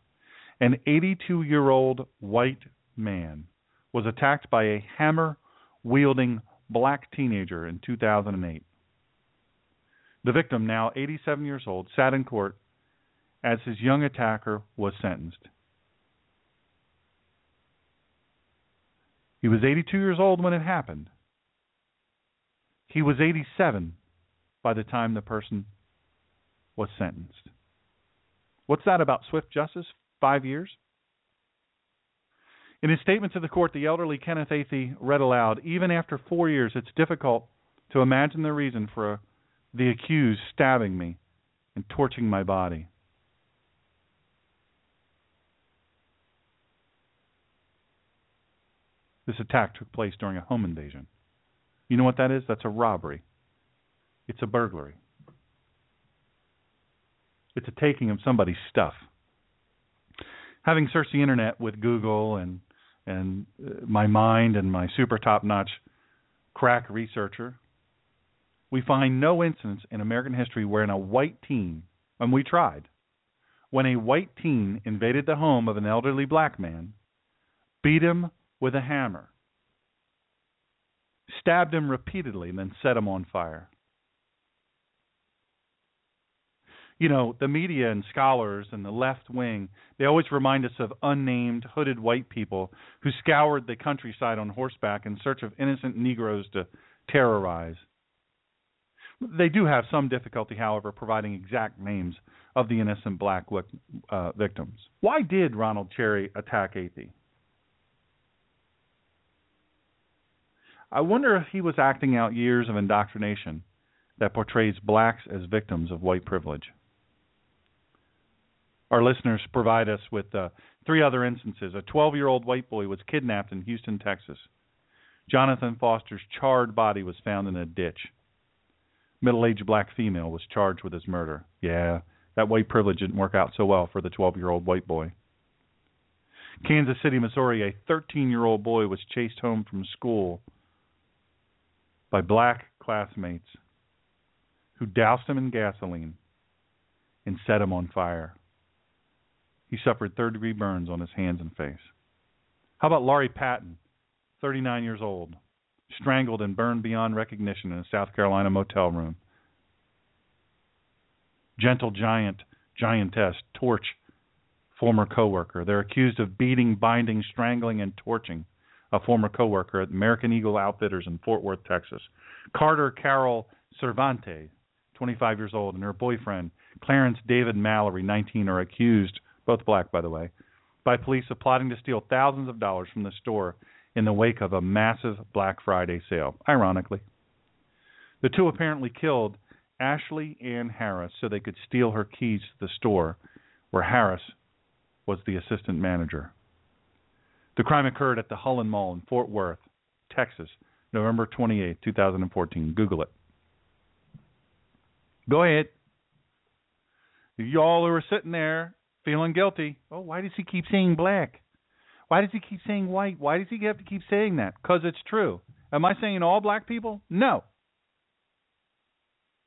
An 82 year old white man was attacked by a hammer wielding black teenager in 2008. The victim, now 87 years old, sat in court as his young attacker was sentenced. He was 82 years old when it happened. He was 87 by the time the person was sentenced. What's that about swift justice? five years? In his statement to the court, the elderly Kenneth Athey read aloud, Even after four years, it's difficult to imagine the reason for the accused stabbing me and torching my body. This attack took place during a home invasion. You know what that is? That's a robbery. It's a burglary. It's a taking of somebody's stuff having searched the internet with Google and and uh, my mind and my super top notch crack researcher, we find no instance in American history wherein a white teen, and we tried, when a white teen invaded the home of an elderly black man, beat him with a hammer, stabbed him repeatedly, and then set him on fire. you know, the media and scholars and the left wing, they always remind us of unnamed hooded white people who scoured the countryside on horseback in search of innocent Negroes to terrorize. They do have some difficulty, however, providing exact names of the innocent black uh, victims. Why did Ronald Cherry attack Athey? I wonder if he was acting out years of indoctrination that portrays blacks as victims of white privilege. Our listeners provide us with uh, three other instances. A 12 year old white boy was kidnapped in Houston, Texas. Jonathan Foster's charred body was found in a ditch. Middle aged black female was charged with his murder. Yeah, that white privilege didn't work out so well for the 12 year old white boy. Kansas City, Missouri, a 13 year old boy was chased home from school by black classmates who doused him in gasoline and set him on fire. He suffered third degree burns on his hands and face. How about Laurie Patton, 39 years old, strangled and burned beyond recognition in a South Carolina motel room? Gentle giant, giantess, torch former coworker. They're accused of beating, binding, strangling, and torching a former coworker at American Eagle Outfitters in Fort Worth, Texas. Carter Carol Cervantes, 25 years old, and her boyfriend Clarence David Mallory, 19, are accused, both black by the way, by police of plotting to steal thousands of dollars from the store in the wake of a massive Black Friday sale. Ironically, the two apparently killed Ashley Ann Harris so they could steal her keys to the store where Harris was the assistant manager. The crime occurred at the Hulen Mall in Fort Worth, Texas, November 28, 2014. Google it. Go ahead. Y'all who are sitting there feeling guilty. Oh, why does he keep saying black? Why does he keep saying white? Why does he have to keep saying that? Because it's true. Am I saying all black people? No.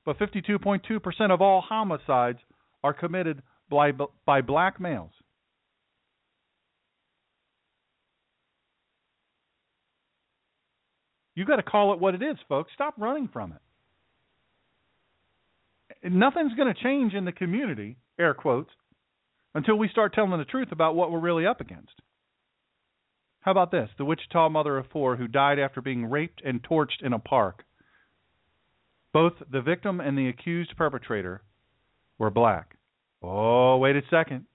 But 52.2% of all homicides are committed by, by black males. You got to call it what it is, folks. Stop running from it. Nothing's going to change in the community, air quotes, until we start telling the truth about what we're really up against. How about this? The Wichita mother of four who died after being raped and torched in a park. Both the victim and the accused perpetrator were black. Oh, wait a second.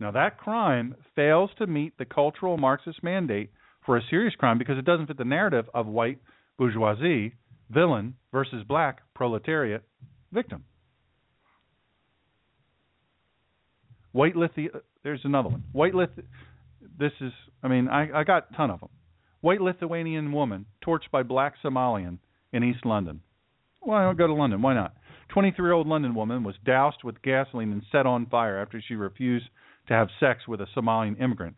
Now, that crime fails to meet the cultural Marxist mandate for a serious crime because it doesn't fit the narrative of white bourgeoisie, villain, versus black proletariat, victim. White Lithu- there's another one. White Lith- this is, I mean, I, I got a ton of them. White Lithuanian woman torched by black Somalian in East London. Why don't go to London? Why not? 23 year old London woman was doused with gasoline and set on fire after she refused to have sex with a Somalian immigrant.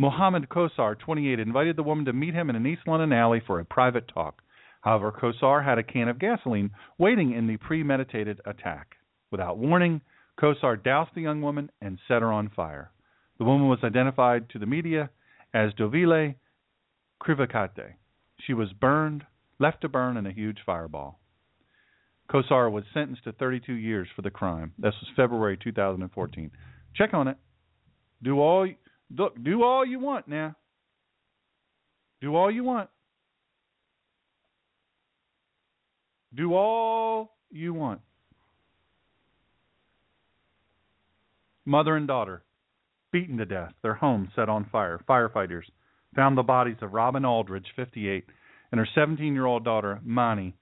Mohammed Kosar, 28, invited the woman to meet him in an East London alley for a private talk. However, Kosar had a can of gasoline waiting in the premeditated attack. Without warning, Kosar doused the young woman and set her on fire. The woman was identified to the media as Dovile Krivakate. She was burned, left to burn in a huge fireball. Kosar was sentenced to 32 years for the crime. This was February 2014. Check on it. Do all Look, do all you want now. Do all you want. Do all you want. Mother and daughter beaten to death, their home set on fire. Firefighters found the bodies of Robin Aldridge, 58, and her 17 year old daughter, Mani,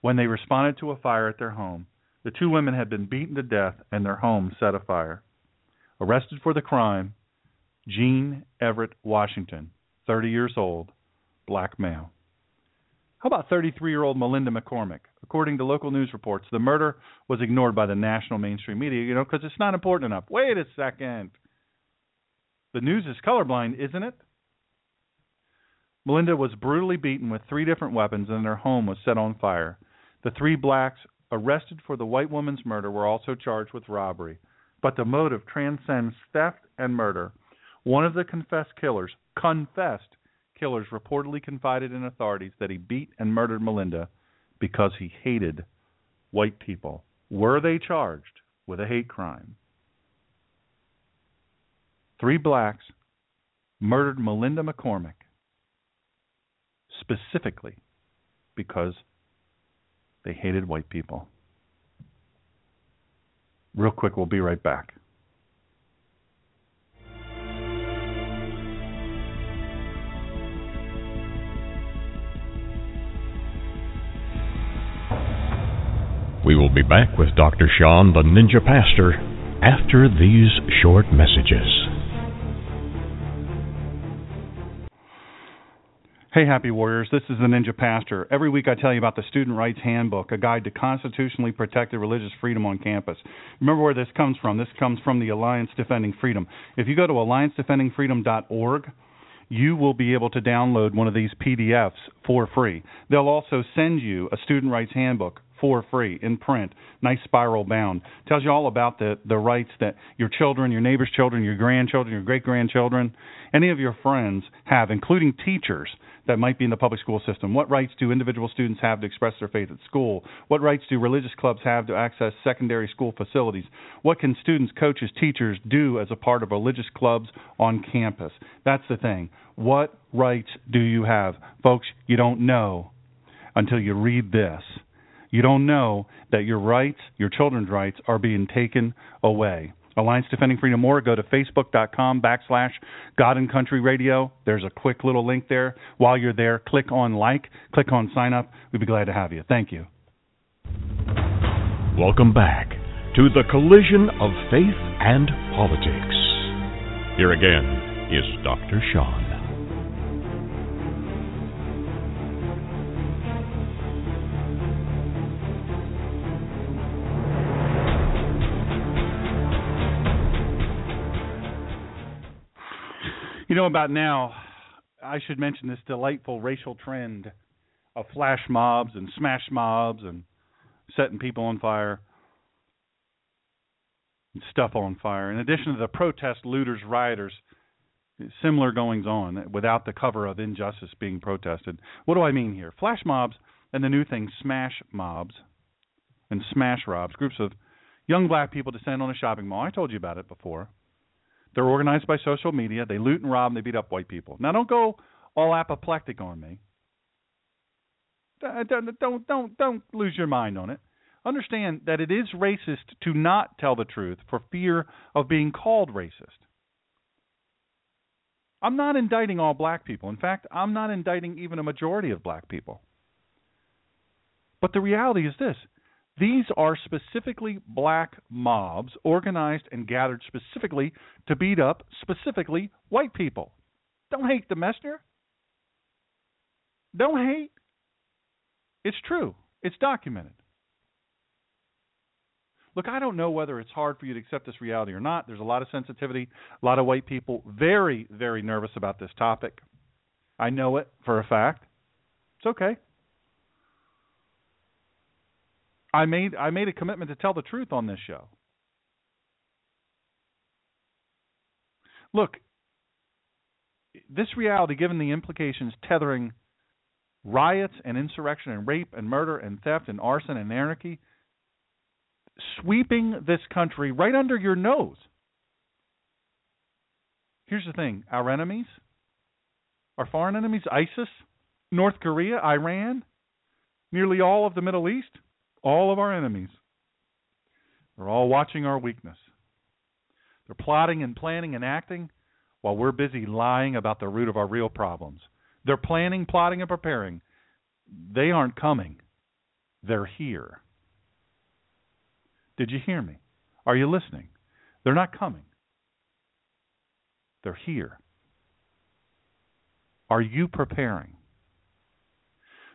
when they responded to a fire at their home. The two women had been beaten to death and their home set afire. Arrested for the crime, Gene Everett Washington, 30 years old, black male. How about 33 year old Melinda McCormick? According to local news reports, the murder was ignored by the national mainstream media, you know, because it's not important enough. Wait a second. The news is colorblind, isn't it? Melinda was brutally beaten with three different weapons and her home was set on fire. The three blacks arrested for the white woman's murder were also charged with robbery, but the motive transcends theft and murder. One of the confessed killers, confessed killers, reportedly confided in authorities that he beat and murdered Melinda because he hated white people. Were they charged with a hate crime? Three blacks murdered Melinda McCormick specifically because they hated white people. Real quick, we'll be right back. We will be back with Dr. Sean, the Ninja Pastor, after these short messages. Hey, Happy Warriors, this is the Ninja Pastor. Every week I tell you about the Student Rights Handbook, a guide to constitutionally protected religious freedom on campus. Remember where this comes from. This comes from the Alliance Defending Freedom. If you go to alliancedefendingfreedom.org, you will be able to download one of these PDFs for free. They'll also send you a Student Rights Handbook for free in print, nice spiral bound. Tells you all about the the rights that your children, your neighbors' children, your grandchildren, your great grandchildren, any of your friends have, including teachers that might be in the public school system. What rights do individual students have to express their faith at school? What rights do religious clubs have to access secondary school facilities? What can students, coaches, teachers do as a part of religious clubs on campus? That's the thing. What rights do you have? Folks, you don't know until you read this. You don't know that your rights, your children's rights, are being taken away. Alliance Defending Freedom More, go to facebook.com backslash God and Country Radio. There's a quick little link there. While you're there, click on like, click on sign up. We'd be glad to have you. Thank you. Welcome back to the collision of faith and politics. Here again is Dr. Sean. Know, about now, I should mention this delightful racial trend of flash mobs and smash mobs and setting people on fire and stuff on fire. In addition to the protest looters, rioters, similar goings on without the cover of injustice being protested. What do I mean here? Flash mobs and the new thing, smash mobs and smash robs, groups of young black people descend on a shopping mall. I told you about it before. They're organized by social media. They loot and rob and they beat up white people. Now, don't go all apoplectic on me. Uh, uh, don't don't don't don't lose your mind on it. Understand that it is racist to not tell the truth for fear of being called racist. I'm not indicting all black people. In fact, I'm not indicting even a majority of black people. But the reality is this these are specifically black mobs organized and gathered specifically to beat up specifically white people. Don't hate the messenger. Don't hate. It's true. It's documented. Look, I don't know whether it's hard for you to accept this reality or not. There's a lot of sensitivity, a lot of white people very, very nervous about this topic. I know it for a fact. It's okay. I made I made a commitment to tell the truth on this show. Look, this reality, given the implications tethering riots and insurrection and rape and murder and theft and arson and anarchy, sweeping this country right under your nose. Here's the thing our enemies, our foreign enemies, ISIS, North Korea, Iran, nearly all of the Middle East, all of our enemies. They're all watching our weakness. They're plotting and planning and acting while we're busy lying about the root of our real problems. They're planning, plotting, and preparing. They aren't coming, they're here. Did you hear me? Are you listening? They're not coming, they're here. Are you preparing?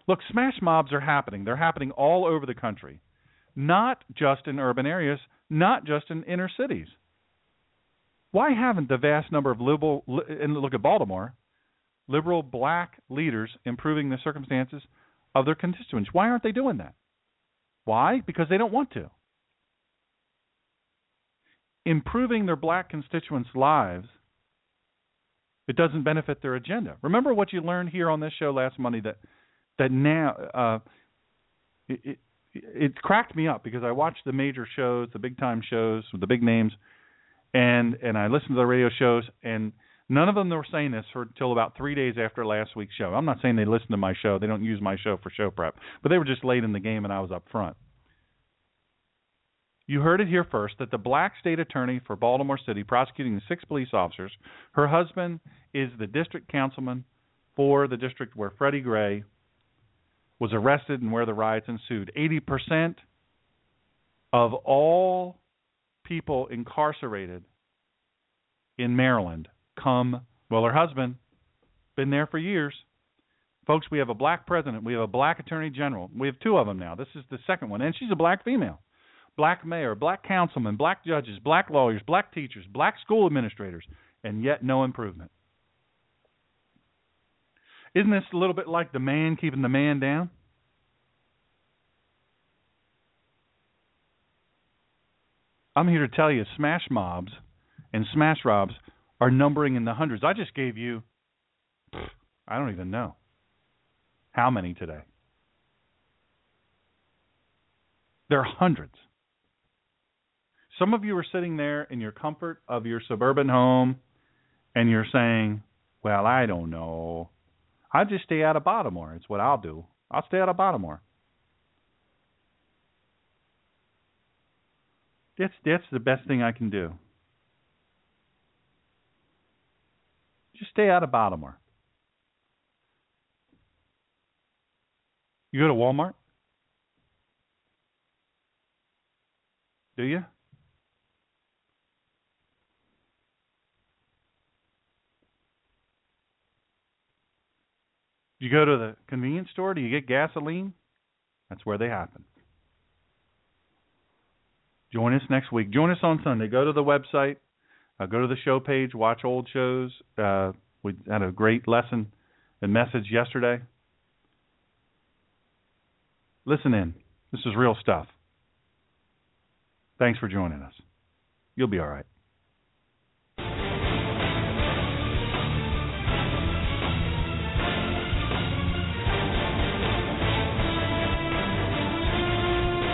Look, smash mobs are happening. They're happening all over the country, not just in urban areas, not just in inner cities. Why haven't the vast number of liberal, and look at Baltimore, liberal black leaders improving the circumstances of their constituents? Why aren't they doing that? Why? Because they don't want to. Improving their black constituents' lives, it doesn't benefit their agenda. Remember what you learned here on this show last Monday that that now uh, it, it it cracked me up because I watched the major shows, the big time shows the big names, and and I listened to the radio shows, and none of them were saying this for until about three days after last week's show. I'm not saying they listened to my show; they don't use my show for show prep, but they were just late in the game, and I was up front. You heard it here first that the black state attorney for Baltimore City prosecuting the six police officers, her husband is the district councilman for the district where Freddie Gray was arrested and where the riots ensued. 80% of all people incarcerated in Maryland come, well, her husband, been there for years. Folks, we have a black president. We have a black attorney general. We have two of them now. This is the second one. And she's a black female. Black mayor, black councilman, black judges, black lawyers, black teachers, black school administrators, and yet no improvement. Isn't this a little bit like the man keeping the man down? I'm here to tell you smash mobs and smash robs are numbering in the hundreds. I just gave you, I don't even know how many today. There are hundreds. Some of you are sitting there in your comfort of your suburban home and you're saying, Well, I don't know. I just stay out of Baltimore. It's what I'll do. I'll stay out of Baltimore. That's that's the best thing I can do. Just stay out of Baltimore. You go to Walmart? Do you? You go to the convenience store, do you get gasoline? That's where they happen. Join us next week. Join us on Sunday. Go to the website, uh, go to the show page, watch old shows. Uh, we had a great lesson and message yesterday. Listen in. This is real stuff. Thanks for joining us. You'll be all right.